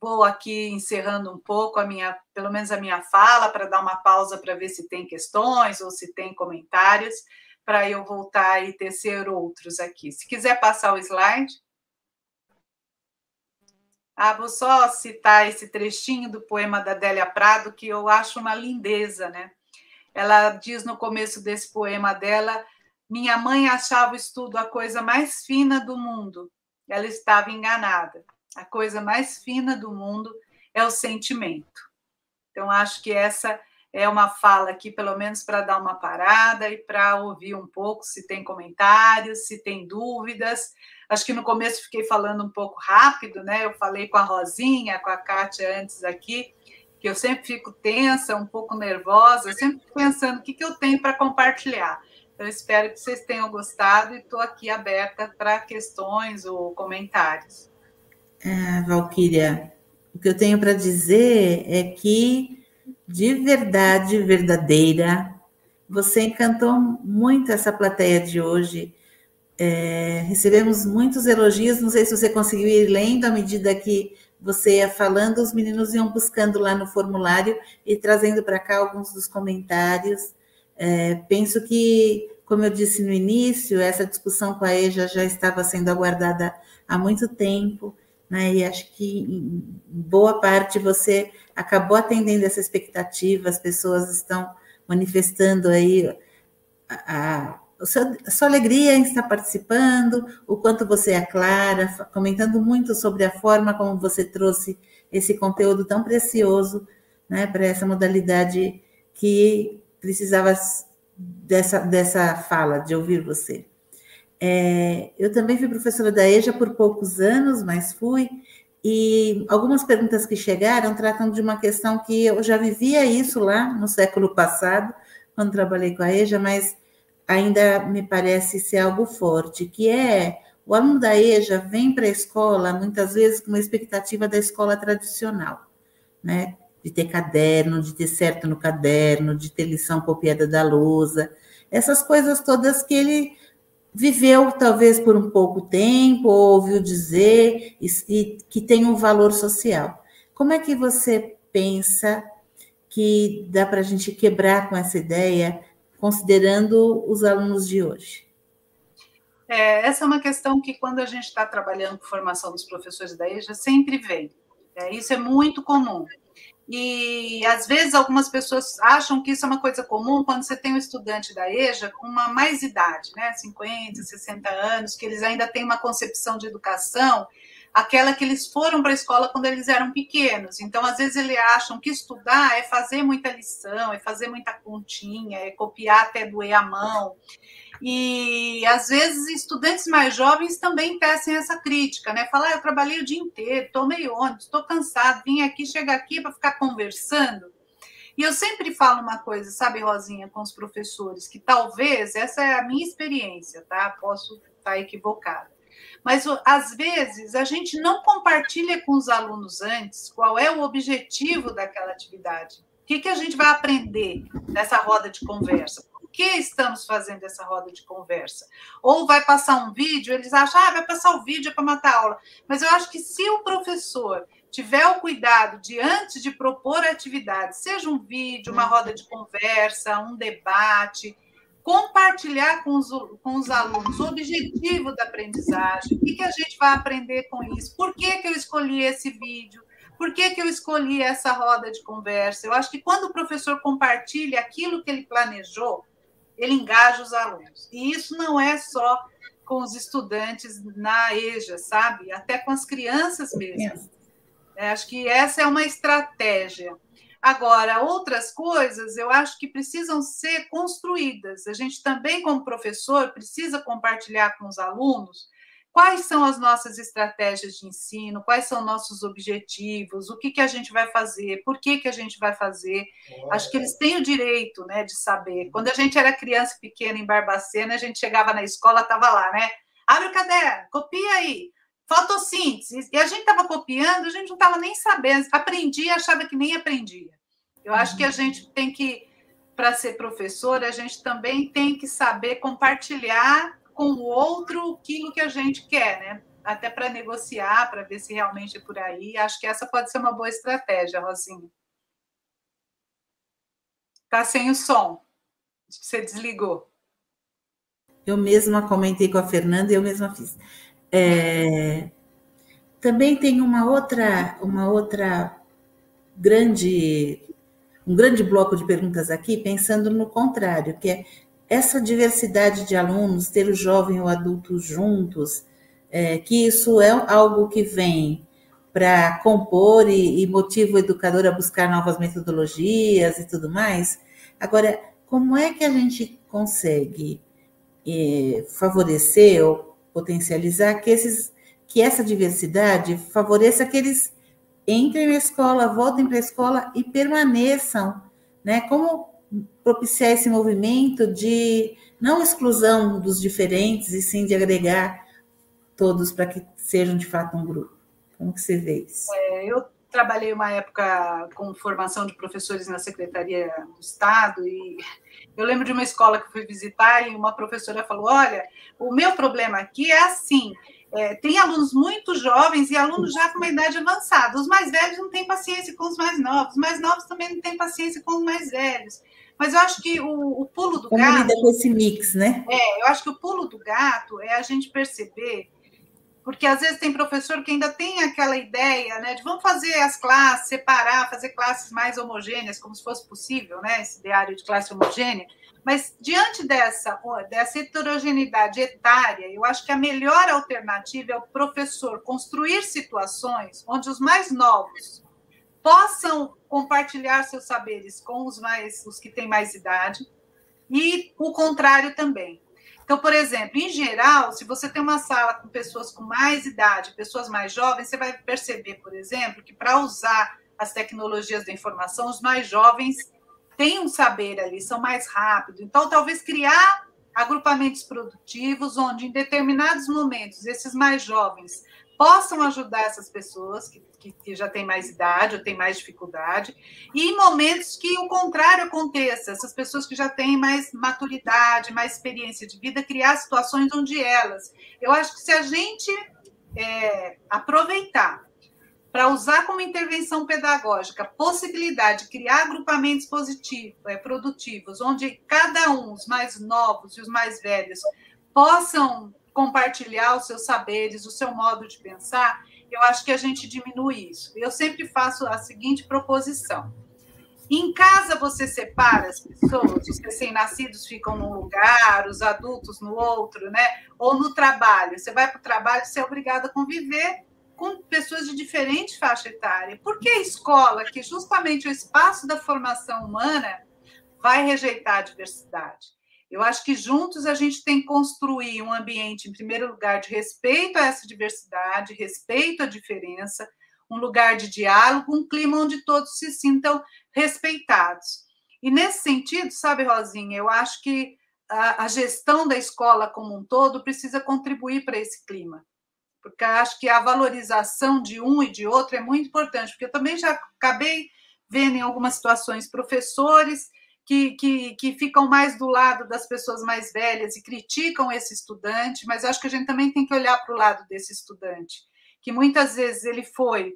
vou aqui encerrando um pouco a minha, pelo menos a minha fala, para dar uma pausa para ver se tem questões ou se tem comentários, para eu voltar e tecer outros aqui. Se quiser passar o slide. Ah, vou só citar esse trechinho do poema da Délia Prado, que eu acho uma lindeza, né? Ela diz no começo desse poema dela: Minha mãe achava o estudo a coisa mais fina do mundo, ela estava enganada. A coisa mais fina do mundo é o sentimento. Então, acho que essa é uma fala aqui, pelo menos para dar uma parada e para ouvir um pouco se tem comentários, se tem dúvidas. Acho que no começo fiquei falando um pouco rápido, né? Eu falei com a Rosinha, com a Kátia antes aqui, que eu sempre fico tensa, um pouco nervosa, sempre pensando o que, que eu tenho para compartilhar. Eu espero que vocês tenham gostado e estou aqui aberta para questões ou comentários. Ah, Valquíria, o que eu tenho para dizer é que, de verdade, verdadeira, você encantou muito essa plateia de hoje. É, recebemos muitos elogios, não sei se você conseguiu ir lendo à medida que você ia falando, os meninos iam buscando lá no formulário e trazendo para cá alguns dos comentários. É, penso que, como eu disse no início, essa discussão com a EJA já estava sendo aguardada há muito tempo, né? e acho que boa parte você acabou atendendo essa expectativa, as pessoas estão manifestando aí a, a, a sua alegria em estar participando, o quanto você é clara, comentando muito sobre a forma como você trouxe esse conteúdo tão precioso né, para essa modalidade que precisava dessa, dessa fala, de ouvir você. É, eu também fui professora da EJA por poucos anos, mas fui, e algumas perguntas que chegaram tratam de uma questão que eu já vivia isso lá no século passado, quando trabalhei com a EJA, mas ainda me parece ser algo forte, que é o aluno da EJA vem para a escola muitas vezes com uma expectativa da escola tradicional, né? De ter caderno, de ter certo no caderno, de ter lição copiada da lousa, essas coisas todas que ele viveu talvez por um pouco tempo, ou ouviu dizer, e, e que tem um valor social. Como é que você pensa que dá para a gente quebrar com essa ideia, considerando os alunos de hoje? É, essa é uma questão que, quando a gente está trabalhando com formação dos professores da EJA, sempre vem. É, isso é muito comum. E às vezes algumas pessoas acham que isso é uma coisa comum quando você tem um estudante da EJA com uma mais idade, né, 50, 60 anos, que eles ainda têm uma concepção de educação, aquela que eles foram para a escola quando eles eram pequenos. Então, às vezes eles acham que estudar é fazer muita lição, é fazer muita continha, é copiar até doer a mão. E às vezes estudantes mais jovens também tecem essa crítica, né? Falar, ah, eu trabalhei o dia inteiro, tomei ônibus, estou cansado, vim aqui, chegar aqui para ficar conversando. E eu sempre falo uma coisa, sabe, Rosinha, com os professores, que talvez, essa é a minha experiência, tá? Posso estar equivocada. Mas às vezes a gente não compartilha com os alunos antes qual é o objetivo daquela atividade. O que, que a gente vai aprender nessa roda de conversa? Que estamos fazendo essa roda de conversa? Ou vai passar um vídeo, eles acham, ah, vai passar o vídeo para matar a aula. Mas eu acho que se o professor tiver o cuidado de, antes de propor atividade, seja um vídeo, uma roda de conversa, um debate, compartilhar com os, com os alunos o objetivo da aprendizagem, o que, que a gente vai aprender com isso, por que, que eu escolhi esse vídeo, por que, que eu escolhi essa roda de conversa. Eu acho que quando o professor compartilha aquilo que ele planejou, ele engaja os alunos. E isso não é só com os estudantes na EJA, sabe? Até com as crianças mesmo. É, acho que essa é uma estratégia. Agora, outras coisas eu acho que precisam ser construídas. A gente também, como professor, precisa compartilhar com os alunos quais são as nossas estratégias de ensino, quais são nossos objetivos, o que, que a gente vai fazer, por que, que a gente vai fazer. Acho que eles têm o direito né, de saber. Quando a gente era criança pequena em Barbacena, a gente chegava na escola, estava lá, né? Abre o caderno, copia aí. Fotossíntese. E a gente estava copiando, a gente não estava nem sabendo. Aprendia, achava que nem aprendia. Eu acho que a gente tem que, para ser professor, a gente também tem que saber compartilhar com o outro aquilo que a gente quer, né? Até para negociar, para ver se realmente é por aí. Acho que essa pode ser uma boa estratégia, Rosinha. Tá sem o som. Você desligou. Eu mesma comentei com a Fernanda e eu mesma fiz. É, também tem uma outra, uma outra grande, um grande bloco de perguntas aqui, pensando no contrário, que é essa diversidade de alunos, ter o jovem e o adulto juntos, é, que isso é algo que vem para compor e, e motiva o educador a buscar novas metodologias e tudo mais. Agora, como é que a gente consegue é, favorecer ou potencializar que, esses, que essa diversidade favoreça que eles entrem na escola, voltem para a escola e permaneçam, né? Como propiciar esse movimento de não exclusão dos diferentes, e sim de agregar todos para que sejam de fato um grupo. Como que você vê isso? É, eu trabalhei uma época com formação de professores na Secretaria do Estado e eu lembro de uma escola que fui visitar e uma professora falou: Olha, o meu problema aqui é assim. É, tem alunos muito jovens e alunos já com uma idade avançada. Os mais velhos não têm paciência com os mais novos, os mais novos também não têm paciência com os mais velhos. Mas eu acho que o, o pulo do Como gato. lida com esse mix, né? É, eu acho que o pulo do gato é a gente perceber, porque às vezes tem professor que ainda tem aquela ideia, né, de vamos fazer as classes, separar, fazer classes mais homogêneas, como se fosse possível, né, esse ideário de classe homogênea. Mas diante dessa, dessa heterogeneidade etária, eu acho que a melhor alternativa é o professor construir situações onde os mais novos possam compartilhar seus saberes com os mais os que têm mais idade e o contrário também. Então, por exemplo, em geral, se você tem uma sala com pessoas com mais idade, pessoas mais jovens, você vai perceber, por exemplo, que para usar as tecnologias da informação, os mais jovens têm um saber ali, são mais rápidos. Então, talvez criar agrupamentos produtivos onde, em determinados momentos, esses mais jovens possam ajudar essas pessoas que, que, que, já têm mais idade ou têm mais dificuldade, e em momentos que o contrário aconteça, essas pessoas que já têm mais maturidade, mais experiência de vida, criar situações onde elas. Eu acho que se a gente é, aproveitar para usar como intervenção pedagógica a possibilidade de criar agrupamentos positivos, é, produtivos, onde cada um, os mais novos e os mais velhos, possam compartilhar os seus saberes, o seu modo de pensar, eu acho que a gente diminui isso. Eu sempre faço a seguinte proposição. Em casa você separa as pessoas, os recém-nascidos ficam num lugar, os adultos no outro, né? Ou no trabalho. Você vai para o trabalho, você é obrigado a conviver com pessoas de diferente faixa etária. Por que a escola, que justamente o espaço da formação humana, vai rejeitar a diversidade? Eu acho que juntos a gente tem que construir um ambiente, em primeiro lugar, de respeito a essa diversidade, respeito à diferença, um lugar de diálogo, um clima onde todos se sintam respeitados. E nesse sentido, sabe, Rosinha, eu acho que a, a gestão da escola como um todo precisa contribuir para esse clima, porque acho que a valorização de um e de outro é muito importante, porque eu também já acabei vendo em algumas situações professores que, que, que ficam mais do lado das pessoas mais velhas e criticam esse estudante, mas acho que a gente também tem que olhar para o lado desse estudante, que muitas vezes ele foi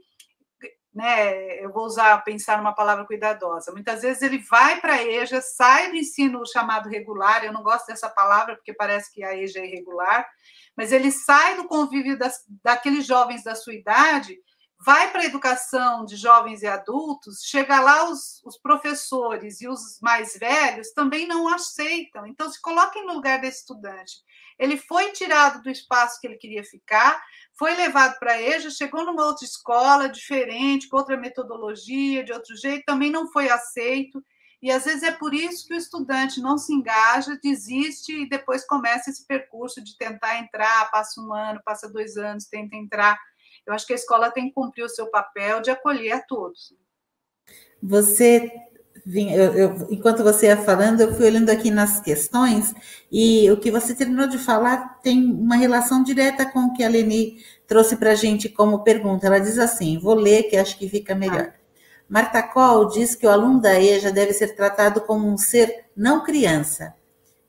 né? Eu vou usar, pensar numa palavra cuidadosa. Muitas vezes ele vai para a EJA, sai do ensino chamado regular, eu não gosto dessa palavra porque parece que a EJA é irregular, mas ele sai do convívio das, daqueles jovens da sua idade, vai para a educação de jovens e adultos, chega lá os, os, professores e os mais velhos também não aceitam. Então, se coloquem no lugar desse estudante. Ele foi tirado do espaço que ele queria ficar, foi levado para a EJA, chegou numa outra escola diferente, com outra metodologia, de outro jeito, também não foi aceito. E às vezes é por isso que o estudante não se engaja, desiste e depois começa esse percurso de tentar entrar, passa um ano, passa dois anos, tenta entrar. Eu acho que a escola tem que cumprir o seu papel de acolher a todos. Você eu, eu, enquanto você ia falando, eu fui olhando aqui nas questões, e o que você terminou de falar tem uma relação direta com o que a Leni trouxe para a gente como pergunta. Ela diz assim: vou ler, que acho que fica melhor. Marta Coll diz que o aluno da EJA deve ser tratado como um ser não criança,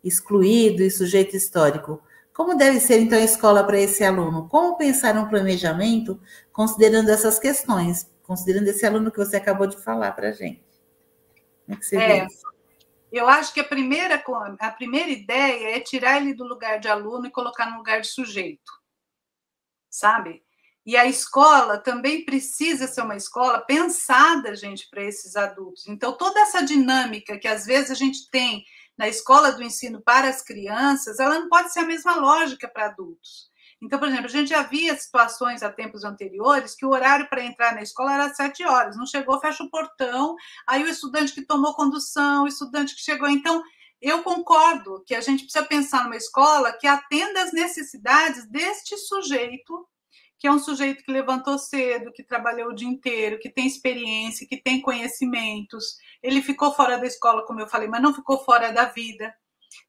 excluído e sujeito histórico. Como deve ser, então, a escola para esse aluno? Como pensar um planejamento considerando essas questões, considerando esse aluno que você acabou de falar para a gente? Como é que você é, Eu acho que a primeira, a primeira ideia é tirar ele do lugar de aluno e colocar no lugar de sujeito, sabe? E a escola também precisa ser uma escola pensada, gente, para esses adultos. Então, toda essa dinâmica que às vezes a gente tem na escola do ensino para as crianças, ela não pode ser a mesma lógica para adultos. Então, por exemplo, a gente já via situações há tempos anteriores que o horário para entrar na escola era sete horas, não chegou, fecha o portão, aí o estudante que tomou condução, o estudante que chegou. Então, eu concordo que a gente precisa pensar numa escola que atenda às necessidades deste sujeito, que é um sujeito que levantou cedo, que trabalhou o dia inteiro, que tem experiência, que tem conhecimentos. Ele ficou fora da escola, como eu falei, mas não ficou fora da vida.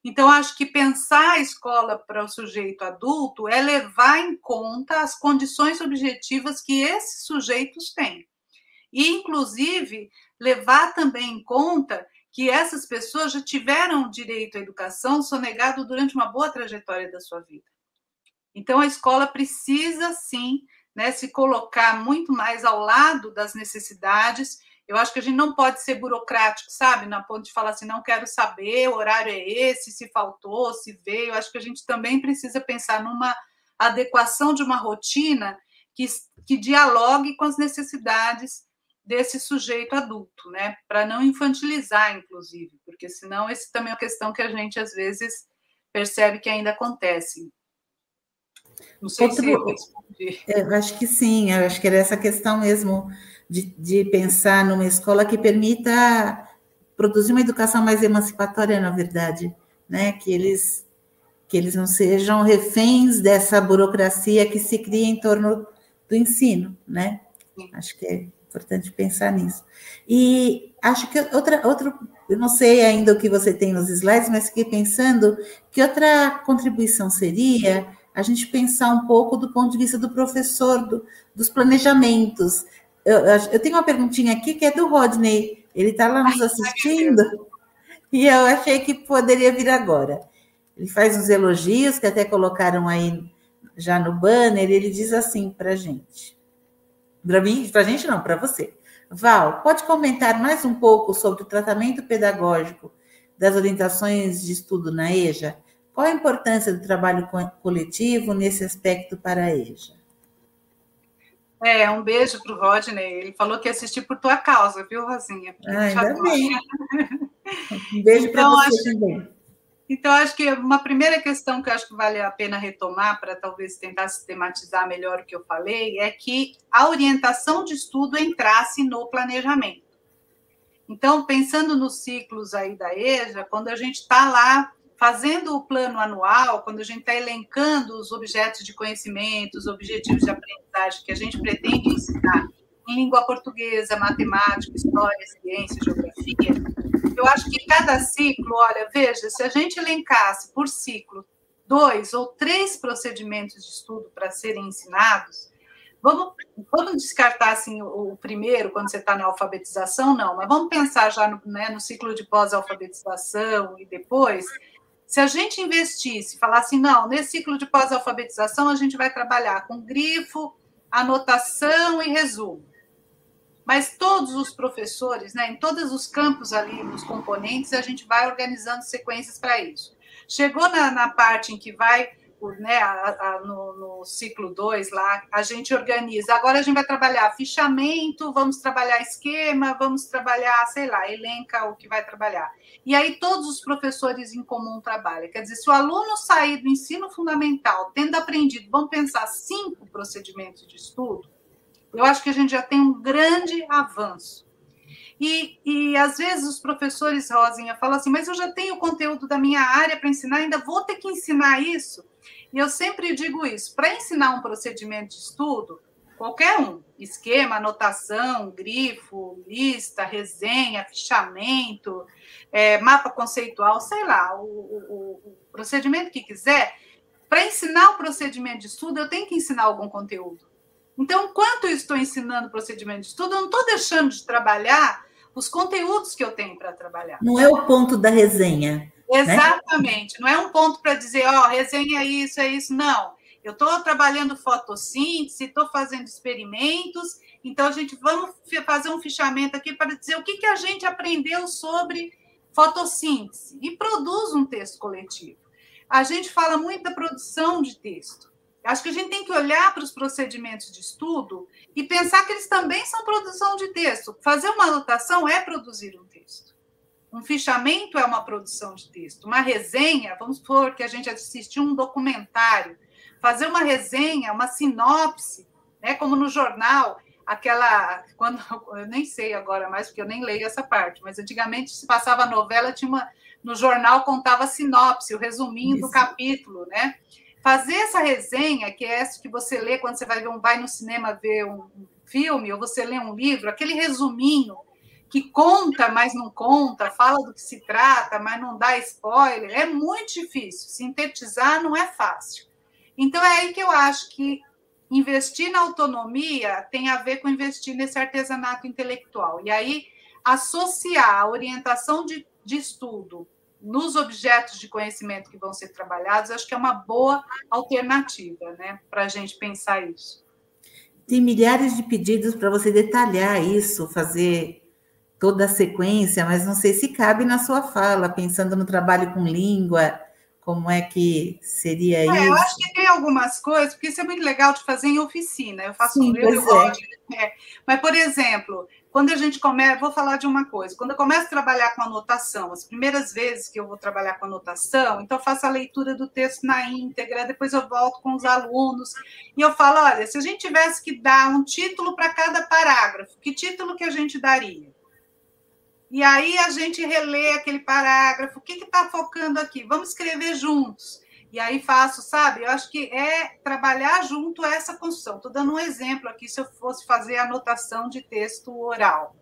Então, acho que pensar a escola para o sujeito adulto é levar em conta as condições objetivas que esses sujeitos têm. E, inclusive, levar também em conta que essas pessoas já tiveram direito à educação sonegado durante uma boa trajetória da sua vida. Então, a escola precisa, sim, né, se colocar muito mais ao lado das necessidades eu acho que a gente não pode ser burocrático, sabe? Na ponto de falar assim, não quero saber, o horário é esse, se faltou, se veio. Eu acho que a gente também precisa pensar numa adequação de uma rotina que, que dialogue com as necessidades desse sujeito adulto, né? Para não infantilizar, inclusive, porque senão esse também é uma questão que a gente às vezes percebe que ainda acontece. Não sei Outro, se eu respondi. Eu acho que sim, eu acho que era essa questão mesmo de, de pensar numa escola que permita produzir uma educação mais emancipatória, na verdade, né? Que eles que eles não sejam reféns dessa burocracia que se cria em torno do ensino, né? Acho que é importante pensar nisso. E acho que outra, outro, eu não sei ainda o que você tem nos slides, mas fiquei pensando que outra contribuição seria a gente pensar um pouco do ponto de vista do professor, do, dos planejamentos, eu, eu, tenho uma perguntinha aqui que é do Rodney. Ele está lá nos assistindo e eu achei que poderia vir agora. Ele faz uns elogios que até colocaram aí já no banner. Ele diz assim para a gente. Para mim, para a gente não, para você. Val, pode comentar mais um pouco sobre o tratamento pedagógico das orientações de estudo na EJA? Qual a importância do trabalho coletivo nesse aspecto para a EJA? É, um beijo para o Rodney. Ele falou que ia assistir por tua causa, viu, Rosinha? Ah, ainda bem. Um beijo então, para você acho, também. Então, acho que uma primeira questão que eu acho que vale a pena retomar, para talvez tentar sistematizar melhor o que eu falei, é que a orientação de estudo entrasse no planejamento. Então, pensando nos ciclos aí da EJA, quando a gente está lá fazendo o plano anual, quando a gente está elencando os objetos de conhecimento, os objetivos de aprendizagem que a gente pretende ensinar em língua portuguesa, matemática, história, ciência, geografia, eu acho que cada ciclo, olha, veja, se a gente elencasse por ciclo dois ou três procedimentos de estudo para serem ensinados, vamos, vamos descartar assim, o, primeiro, quando você está na alfabetização, não, mas vamos pensar já no, né, no ciclo de pós-alfabetização e depois, se a gente investisse, falasse, não, nesse ciclo de pós-alfabetização a gente vai trabalhar com grifo, anotação e resumo. mas todos os professores, né, em todos os campos ali, nos componentes, a gente vai organizando sequências para isso. Chegou na, na parte em que vai né, a, a, no, no, ciclo 2 lá, a gente organiza. Agora a gente vai trabalhar fichamento, vamos trabalhar esquema, vamos trabalhar, sei lá, elenca o que vai trabalhar. E aí todos os professores em comum trabalham. Quer dizer, se o aluno sair do ensino fundamental tendo aprendido, vamos pensar, cinco procedimentos de estudo, eu acho que a gente já tem um grande avanço. E, e às vezes os professores, Rosinha, falam assim, mas eu já tenho o conteúdo da minha área para ensinar, ainda vou ter que ensinar isso? E eu sempre digo isso: para ensinar um procedimento de estudo, qualquer um, esquema, anotação, grifo, lista, resenha, fichamento, é, mapa conceitual, sei lá, o, o, o procedimento que quiser, para ensinar o procedimento de estudo, eu tenho que ensinar algum conteúdo. Então, enquanto eu estou ensinando o procedimento de estudo, eu não estou deixando de trabalhar os conteúdos que eu tenho para trabalhar. Não é o ponto da resenha. Né? Exatamente. Né? Não é um ponto para dizer, ó, oh, resenha isso, é isso. Não. Eu estou trabalhando fotossíntese, estou fazendo experimentos, então a gente vamos fazer um fichamento aqui para dizer o que, que a gente aprendeu sobre fotossíntese e produz um texto coletivo. A gente fala muito da produção de texto. Acho que a gente tem que olhar para os procedimentos de estudo e pensar que eles também são produção de texto. Fazer uma anotação é produzir um texto. Um fichamento é uma produção de texto. Uma resenha, vamos supor que a gente assistiu um documentário, fazer uma resenha, uma sinopse, né, como no jornal, aquela quando eu nem sei agora mais porque eu nem leio essa parte, mas antigamente se passava a novela tinha uma no jornal contava sinopse, o resuminho Isso. do capítulo, né? Fazer essa resenha, que é essa que você lê quando você vai ver um vai no cinema ver um filme ou você lê um livro, aquele resuminho que conta, mas não conta, fala do que se trata, mas não dá spoiler, é muito difícil. Sintetizar não é fácil. Então é aí que eu acho que investir na autonomia tem a ver com investir nesse artesanato intelectual. E aí associar a orientação de, de estudo nos objetos de conhecimento que vão ser trabalhados, acho que é uma boa alternativa, né, para a gente pensar isso. Tem milhares de pedidos para você detalhar isso, fazer toda a sequência, mas não sei se cabe na sua fala, pensando no trabalho com língua, como é que seria é, isso? Eu acho que tem algumas coisas, porque isso é muito legal de fazer em oficina. Eu faço Sim, um livro, é. é. Mas, por exemplo, quando a gente começa, vou falar de uma coisa, quando eu começo a trabalhar com anotação, as primeiras vezes que eu vou trabalhar com anotação, então eu faço a leitura do texto na íntegra, depois eu volto com os alunos e eu falo, olha, se a gente tivesse que dar um título para cada parágrafo, que título que a gente daria? E aí a gente relê aquele parágrafo, o que está focando aqui? Vamos escrever juntos. E aí faço, sabe? Eu acho que é trabalhar junto a essa construção. Estou dando um exemplo aqui, se eu fosse fazer anotação de texto oral.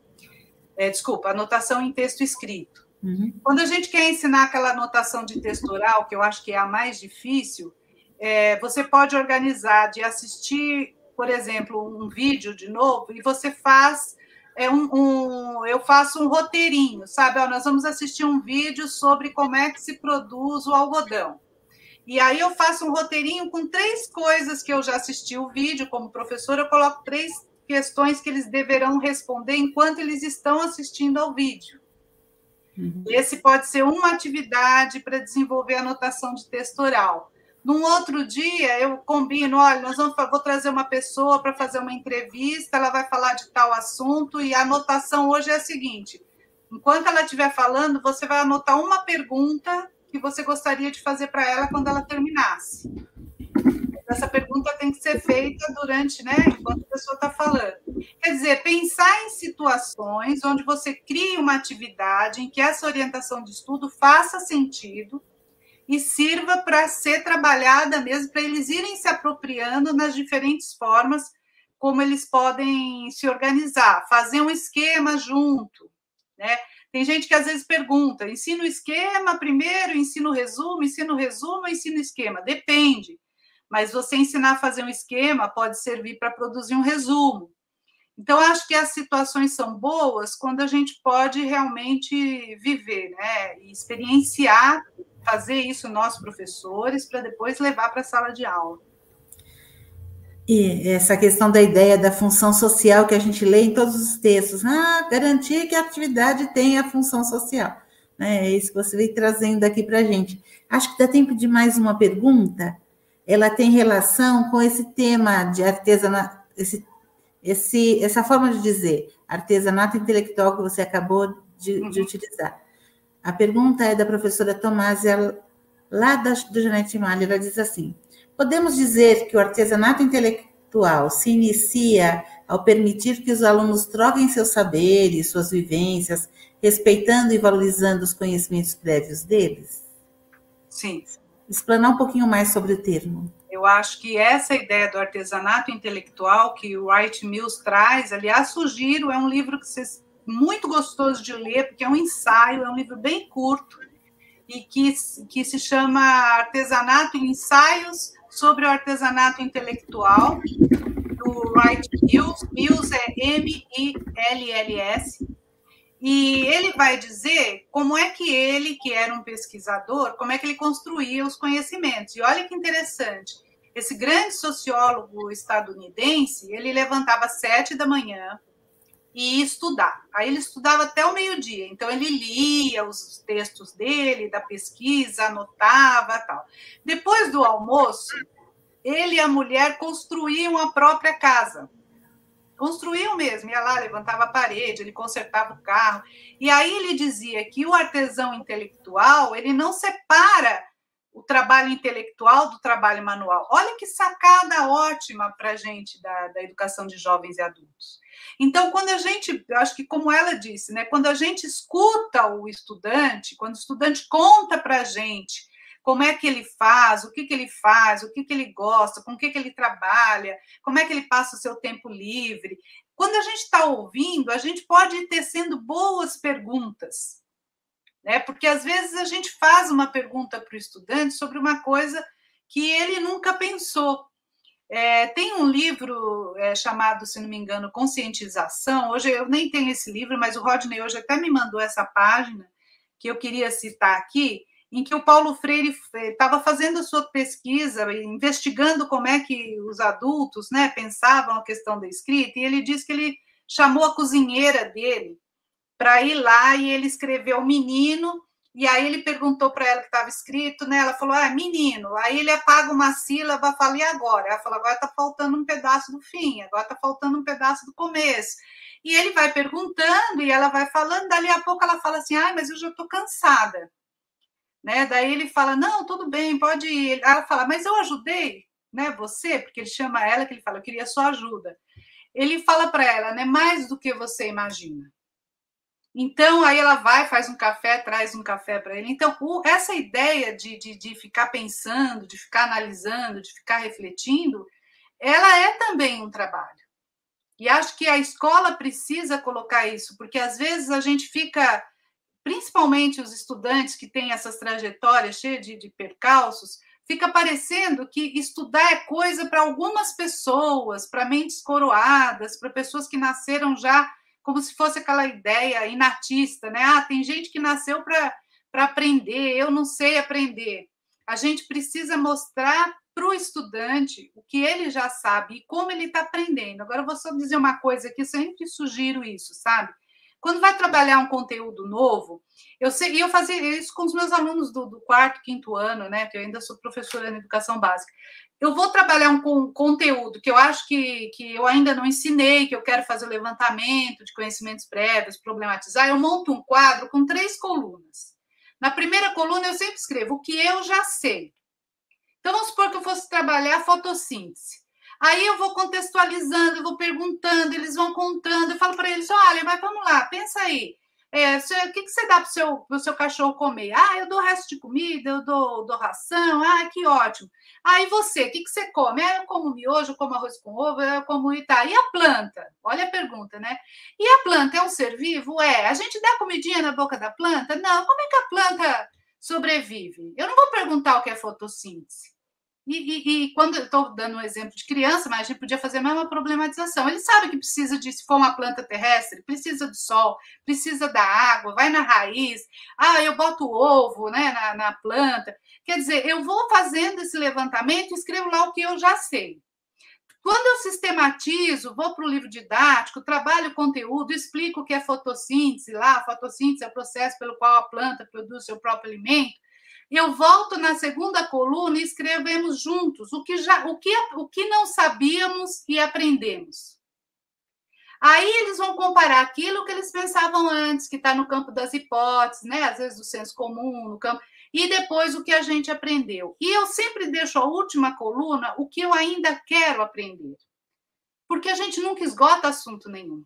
É, desculpa, anotação em texto escrito. Uhum. Quando a gente quer ensinar aquela anotação de texto oral, que eu acho que é a mais difícil, é, você pode organizar de assistir, por exemplo, um vídeo de novo, e você faz é um, um, eu faço um roteirinho, sabe? Ó, nós vamos assistir um vídeo sobre como é que se produz o algodão. E aí eu faço um roteirinho com três coisas que eu já assisti o vídeo, como professora, eu coloco três questões que eles deverão responder enquanto eles estão assistindo ao vídeo. Uhum. Esse pode ser uma atividade para desenvolver a anotação de texto oral. Num outro dia, eu combino, olha, nós vamos, vou trazer uma pessoa para fazer uma entrevista, ela vai falar de tal assunto, e a anotação hoje é a seguinte: enquanto ela estiver falando, você vai anotar uma pergunta que você gostaria de fazer para ela quando ela terminasse. Essa pergunta tem que ser feita durante, né, enquanto a pessoa está falando. Quer dizer, pensar em situações onde você cria uma atividade em que essa orientação de estudo faça sentido e sirva para ser trabalhada mesmo, para eles irem se apropriando nas diferentes formas como eles podem se organizar, fazer um esquema junto, né? Tem gente que às vezes pergunta: ensino esquema primeiro, ensino resumo, ensino resumo, ensino esquema. Depende. Mas você ensinar a fazer um esquema pode servir para produzir um resumo. Então, acho que as situações são boas quando a gente pode realmente viver, né? E experienciar fazer isso nós professores para depois levar para a sala de aula. E essa questão da ideia da função social que a gente lê em todos os textos, ah, garantir que a atividade tenha função social. Né? É isso que você vem trazendo aqui para a gente. Acho que dá tempo de mais uma pergunta. Ela tem relação com esse tema de artesanato, esse, esse, essa forma de dizer, artesanato intelectual que você acabou de, de uhum. utilizar. A pergunta é da professora Tomásia, lá da, do Janete Malha. Ela diz assim: Podemos dizer que o artesanato intelectual se inicia ao permitir que os alunos troquem seus saberes, suas vivências, respeitando e valorizando os conhecimentos prévios deles? Sim. Explanar um pouquinho mais sobre o termo. Eu acho que essa ideia do artesanato intelectual que o Wright Mills traz, aliás, sugiro, é um livro que vocês muito gostoso de ler, porque é um ensaio, é um livro bem curto, e que, que se chama Artesanato e Ensaios sobre o artesanato intelectual, do Wright Mills. Mills é M-I-L-L-S. E ele vai dizer como é que ele, que era um pesquisador, como é que ele construía os conhecimentos. E olha que interessante, esse grande sociólogo estadunidense, ele levantava às sete da manhã e estudar. Aí ele estudava até o meio-dia. Então ele lia os textos dele, da pesquisa, anotava, tal. Depois do almoço, ele e a mulher construíam a própria casa. Construíam mesmo, ia lá, levantava a parede, ele consertava o carro. E aí ele dizia que o artesão intelectual, ele não separa o trabalho intelectual do trabalho manual. Olha que sacada ótima para a gente da, da educação de jovens e adultos. Então, quando a gente, acho que como ela disse, né, quando a gente escuta o estudante, quando o estudante conta para a gente como é que ele faz, o que, que ele faz, o que, que ele gosta, com o que, que ele trabalha, como é que ele passa o seu tempo livre. Quando a gente está ouvindo, a gente pode ir tecendo boas perguntas, né? Porque às vezes a gente faz uma pergunta para o estudante sobre uma coisa que ele nunca pensou. É, tem um livro é, chamado, se não me engano, Conscientização. Hoje eu nem tenho esse livro, mas o Rodney hoje até me mandou essa página que eu queria citar aqui, em que o Paulo Freire estava fazendo a sua pesquisa, investigando como é que os adultos né, pensavam a questão da escrita, e ele disse que ele chamou a cozinheira dele para ir lá e ele escreveu menino, e aí ele perguntou para ela que estava escrito, né? Ela falou, ah, menino. Aí ele apaga uma sílaba, fala, e agora? Ela falou, agora está faltando um pedaço do fim, agora está faltando um pedaço do começo. E ele vai perguntando e ela vai falando, dali a pouco ela fala assim, ah, mas eu já estou cansada né? Daí ele fala: "Não, tudo bem, pode ir". Ela fala: "Mas eu ajudei, né, você?", porque ele chama ela que ele fala: "Eu queria sua ajuda". Ele fala para ela, né, mais do que você imagina. Então, aí ela vai, faz um café, traz um café para ele. Então, o, essa ideia de, de, de, ficar pensando, de ficar analisando, de ficar refletindo, ela é também um trabalho. E acho que a escola precisa colocar isso, porque às vezes a gente fica principalmente os estudantes que têm essas trajetórias cheias de, de percalços, fica parecendo que estudar é coisa para algumas pessoas, para mentes coroadas, para pessoas que nasceram já como se fosse aquela ideia inatista, né? Ah, tem gente que nasceu para aprender, eu não sei aprender. A gente precisa mostrar para o estudante o que ele já sabe e como ele está aprendendo. Agora, eu vou só dizer uma coisa que sempre sugiro isso, sabe? Quando vai trabalhar um conteúdo novo, eu sei, e eu fazia isso com os meus alunos do, do quarto, quinto ano, né? Que eu ainda sou professora na educação básica. Eu vou trabalhar um conteúdo que eu acho que, que eu ainda não ensinei, que eu quero fazer o levantamento de conhecimentos prévios, problematizar. Eu monto um quadro com três colunas. Na primeira coluna, eu sempre escrevo o que eu já sei. Então, vamos supor que eu fosse trabalhar fotossíntese. Aí eu vou contextualizando, eu vou perguntando, eles vão contando, eu falo para eles: olha, mas vamos lá, pensa aí. É, o que, que você dá para o seu, seu cachorro comer? Ah, eu dou resto de comida, eu dou, dou ração, ah, que ótimo. Aí ah, você, o que, que você come? Ah, eu como miojo, eu como arroz com ovo, eu como e. E a planta? Olha a pergunta, né? E a planta é um ser vivo? É. A gente dá comidinha na boca da planta? Não. Como é que a planta sobrevive? Eu não vou perguntar o que é fotossíntese. E, e, e quando eu estou dando um exemplo de criança, mas a gente podia fazer a mesma problematização. Ele sabe que precisa de, se for uma planta terrestre, precisa do sol, precisa da água, vai na raiz. Ah, eu boto ovo né, na, na planta. Quer dizer, eu vou fazendo esse levantamento e escrevo lá o que eu já sei. Quando eu sistematizo, vou para o livro didático, trabalho o conteúdo, explico o que é fotossíntese lá, fotossíntese é o processo pelo qual a planta produz seu próprio alimento, eu volto na segunda coluna e escrevemos juntos o que, já, o que, o que não sabíamos e aprendemos. Aí eles vão comparar aquilo que eles pensavam antes, que está no campo das hipóteses, né? às vezes do senso comum, no campo, e depois o que a gente aprendeu. E eu sempre deixo a última coluna o que eu ainda quero aprender. Porque a gente nunca esgota assunto nenhum.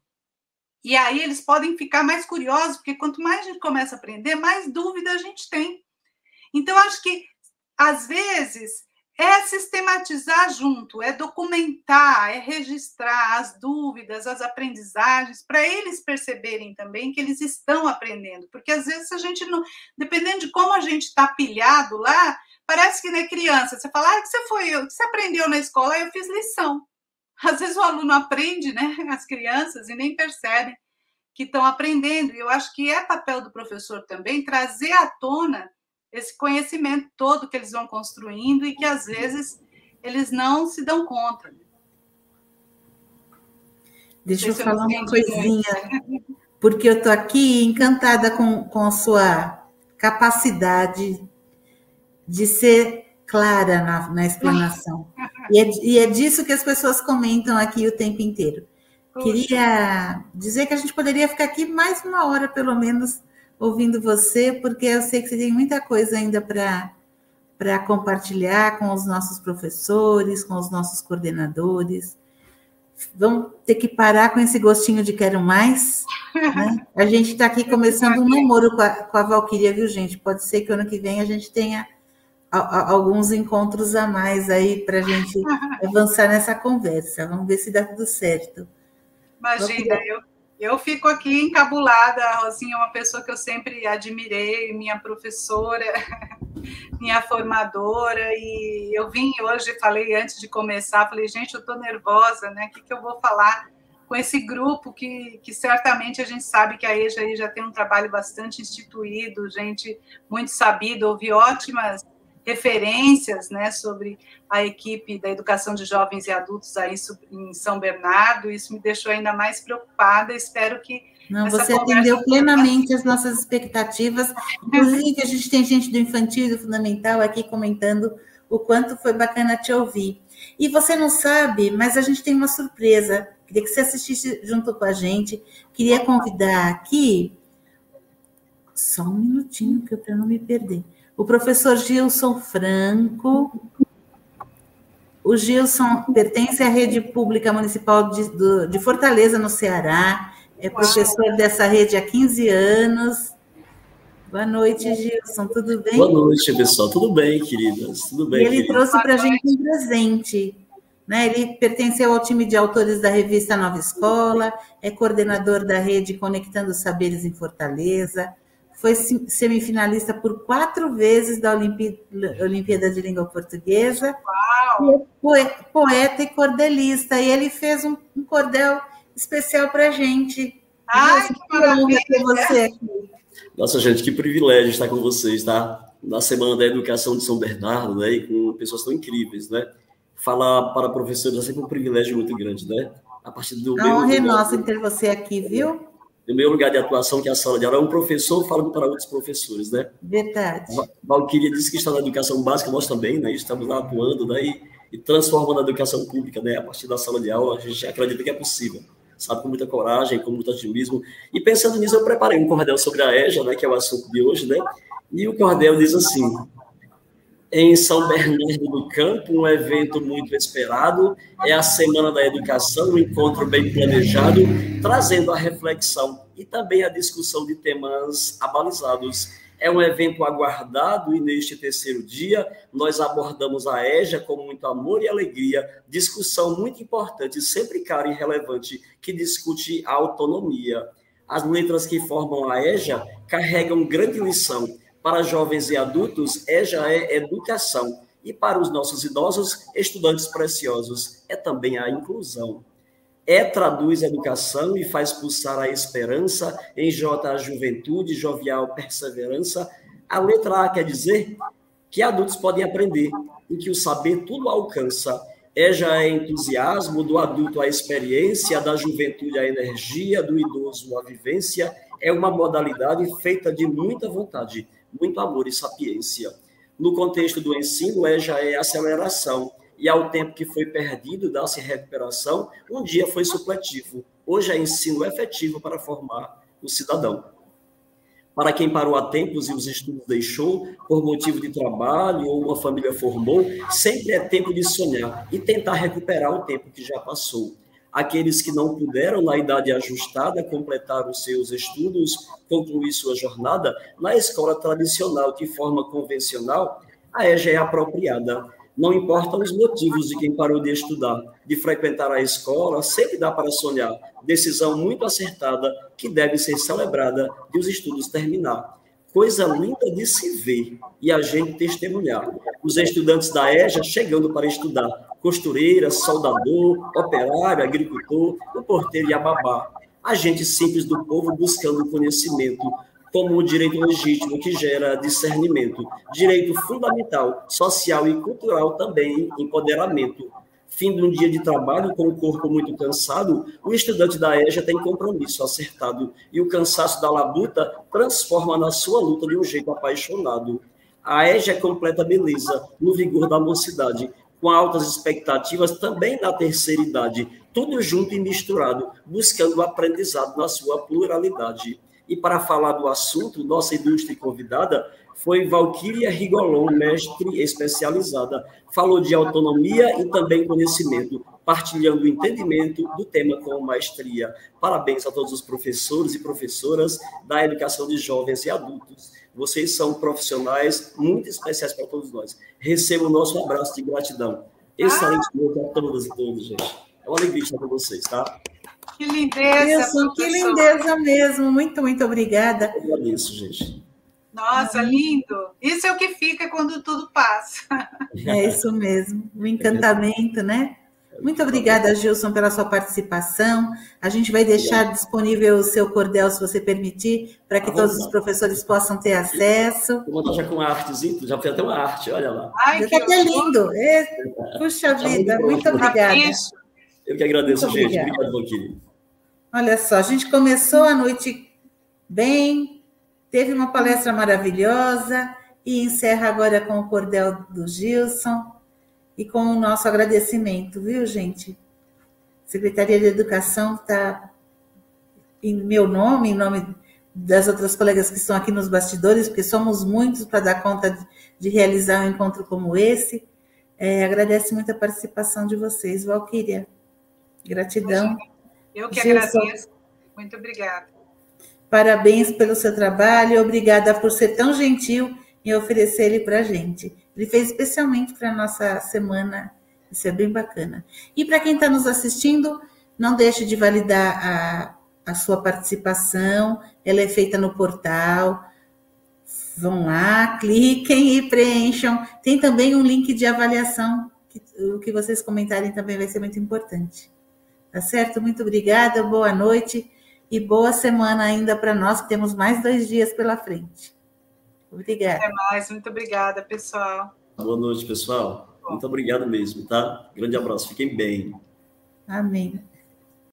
E aí eles podem ficar mais curiosos, porque quanto mais a gente começa a aprender, mais dúvida a gente tem. Então, acho que, às vezes, é sistematizar junto, é documentar, é registrar as dúvidas, as aprendizagens, para eles perceberem também que eles estão aprendendo. Porque às vezes a gente não, dependendo de como a gente está pilhado lá, parece que não é criança. Você fala, ah, que você foi, que você aprendeu na escola? Eu fiz lição. Às vezes o aluno aprende, né? As crianças e nem percebem que estão aprendendo. E eu acho que é papel do professor também trazer à tona esse conhecimento todo que eles vão construindo e que às vezes eles não se dão conta. Deixa eu falar uma coisinha, porque eu estou aqui encantada com, com a sua capacidade de ser clara na, na explanação. E é, e é disso que as pessoas comentam aqui o tempo inteiro. Queria dizer que a gente poderia ficar aqui mais uma hora, pelo menos, ouvindo você, porque eu sei que você tem muita coisa ainda para compartilhar com os nossos professores, com os nossos coordenadores. Vamos ter que parar com esse gostinho de quero mais. Né? A gente está aqui começando um namoro com a, com a Valquíria, viu, gente? Pode ser que ano que vem a gente tenha a, a, alguns encontros a mais aí para a gente avançar nessa conversa. Vamos ver se dá tudo certo. Imagina, eu eu fico aqui encabulada, a Rosinha é uma pessoa que eu sempre admirei, minha professora, minha formadora, e eu vim hoje, falei antes de começar, falei, gente, eu estou nervosa, né? O que, que eu vou falar com esse grupo que, que certamente a gente sabe que a EJA aí já tem um trabalho bastante instituído, gente muito sabida, ouvi ótimas referências né, sobre a equipe da educação de jovens e adultos aí em São Bernardo. Isso me deixou ainda mais preocupada. Espero que. Não, você atendeu plenamente as nossas expectativas. Inclusive, a gente tem gente do infantil e do fundamental aqui comentando o quanto foi bacana te ouvir. E você não sabe, mas a gente tem uma surpresa. Queria que você assistisse junto com a gente. Queria convidar aqui. Só um minutinho, para não me perder o professor Gilson Franco. O Gilson pertence à rede pública municipal de, do, de Fortaleza, no Ceará. É professor dessa rede há 15 anos. Boa noite, Gilson. Tudo bem? Boa noite, pessoal. Tudo bem, queridas? Tudo bem. E ele queridas. trouxe para a gente um presente. Né? Ele pertenceu ao time de autores da revista Nova Escola, é coordenador da rede Conectando Saberes em Fortaleza, foi semifinalista por quatro vezes da Olimpíada de Língua Portuguesa. Uau. É poeta e cordelista. E ele fez um, um cordel especial para a gente. Ai, que maravilha! Você aqui. Nossa, gente, que privilégio estar com vocês, tá? Na Semana da Educação de São Bernardo, né? E com pessoas tão incríveis, né? Falar para professores é sempre um privilégio muito grande, né? A partir do. A honra é nossa ter você aqui, viu? No meu lugar de atuação, que é a sala de aula, é um professor falando para outros professores, né? Verdade. Valquíria disse que está na educação básica, nós também, né? Estamos lá atuando, né? E, e transformando a educação pública, né? A partir da sala de aula, a gente acredita que é possível, sabe? Com muita coragem, com muito otimismo. E pensando nisso, eu preparei um cordel sobre a EJA, né? Que é o assunto de hoje, né? E o cordel diz assim: em São Bernardo do Campo, um evento muito esperado. É a Semana da Educação, um encontro bem planejado, trazendo a reflexão e também a discussão de temas abalizados. É um evento aguardado e neste terceiro dia nós abordamos a EJA com muito amor e alegria, discussão muito importante, sempre cara e relevante, que discute a autonomia. As letras que formam a EJA carregam grande lição para jovens e adultos, é já é educação. E para os nossos idosos, estudantes preciosos, é também a inclusão. É traduz educação e faz pulsar a esperança, em J a juventude, jovial perseverança. A letra A quer dizer que adultos podem aprender, em que o saber tudo alcança. É já é entusiasmo, do adulto a experiência, da juventude a energia, do idoso a vivência. É uma modalidade feita de muita vontade, muito amor e sapiência. No contexto do ensino, é já é aceleração, e ao tempo que foi perdido, dá-se recuperação, um dia foi supletivo. Hoje é ensino efetivo para formar o cidadão. Para quem parou há tempos e os estudos deixou, por motivo de trabalho ou uma família formou, sempre é tempo de sonhar e tentar recuperar o tempo que já passou. Aqueles que não puderam, na idade ajustada, completar os seus estudos, concluir sua jornada, na escola tradicional, de forma convencional, a EJA é apropriada não importam os motivos de quem parou de estudar, de frequentar a escola, sempre dá para sonhar. Decisão muito acertada que deve ser celebrada de os estudos terminar. Coisa linda de se ver e a gente testemunhar. Os estudantes da EJA chegando para estudar. Costureira, soldador, operário, agricultor, o porteiro e a babá. A gente simples do povo buscando conhecimento, como o direito legítimo que gera discernimento, direito fundamental, social e cultural também, empoderamento. Fim de um dia de trabalho com o corpo muito cansado, o estudante da EJA tem compromisso acertado e o cansaço da labuta transforma na sua luta de um jeito apaixonado. A EJA é completa beleza, no vigor da mocidade, com altas expectativas também na terceira idade, tudo junto e misturado, buscando o aprendizado na sua pluralidade. E para falar do assunto, nossa ilustre convidada foi Valquíria Rigolon, mestre especializada. Falou de autonomia e também conhecimento, partilhando o entendimento do tema com maestria. Parabéns a todos os professores e professoras da educação de jovens e adultos. Vocês são profissionais muito especiais para todos nós. Receba o nosso abraço de gratidão. Excelente noite a todas e todos, gente. É uma alegria estar com vocês, tá? Que lindeza. Isso, que lindeza mesmo. Muito, muito obrigada. Eu agradeço, gente. Nossa, lindo. Isso é o que fica quando tudo passa. É isso mesmo. O encantamento, né? Muito obrigada, Gilson, pela sua participação. A gente vai deixar disponível o seu cordel, se você permitir, para que todos os professores possam ter acesso. Vou botar já com artezinha, já fez até uma arte, olha lá. Ai, já está até lindo. É, puxa vida, muito obrigada. Eu que agradeço, Muito gente. Obrigado, Valquíria. Olha só, a gente começou a noite bem, teve uma palestra maravilhosa e encerra agora com o cordel do Gilson e com o nosso agradecimento, viu, gente? Secretaria de Educação está em meu nome, em nome das outras colegas que estão aqui nos bastidores, porque somos muitos para dar conta de, de, realizar um encontro como esse. É, agradece muito a participação de vocês, Valquíria. Gratidão. Eu que agradeço. Muito obrigada. Parabéns pelo seu trabalho. Obrigada por ser tão gentil em oferecer ele para a gente. Ele fez especialmente para a nossa semana. Isso é bem bacana. E para quem está nos assistindo, não deixe de validar a, a sua participação. Ela é feita no portal. Vão lá, cliquem e preencham. Tem também um link de avaliação. Que, o que vocês comentarem também vai ser muito importante. Tá certo? Muito obrigada, boa noite e boa semana ainda para nós, que temos mais dois dias pela frente. Obrigada. Até mais, muito obrigada, pessoal. Boa noite, pessoal. Muito obrigado mesmo, tá? Grande abraço, fiquem bem. Amém.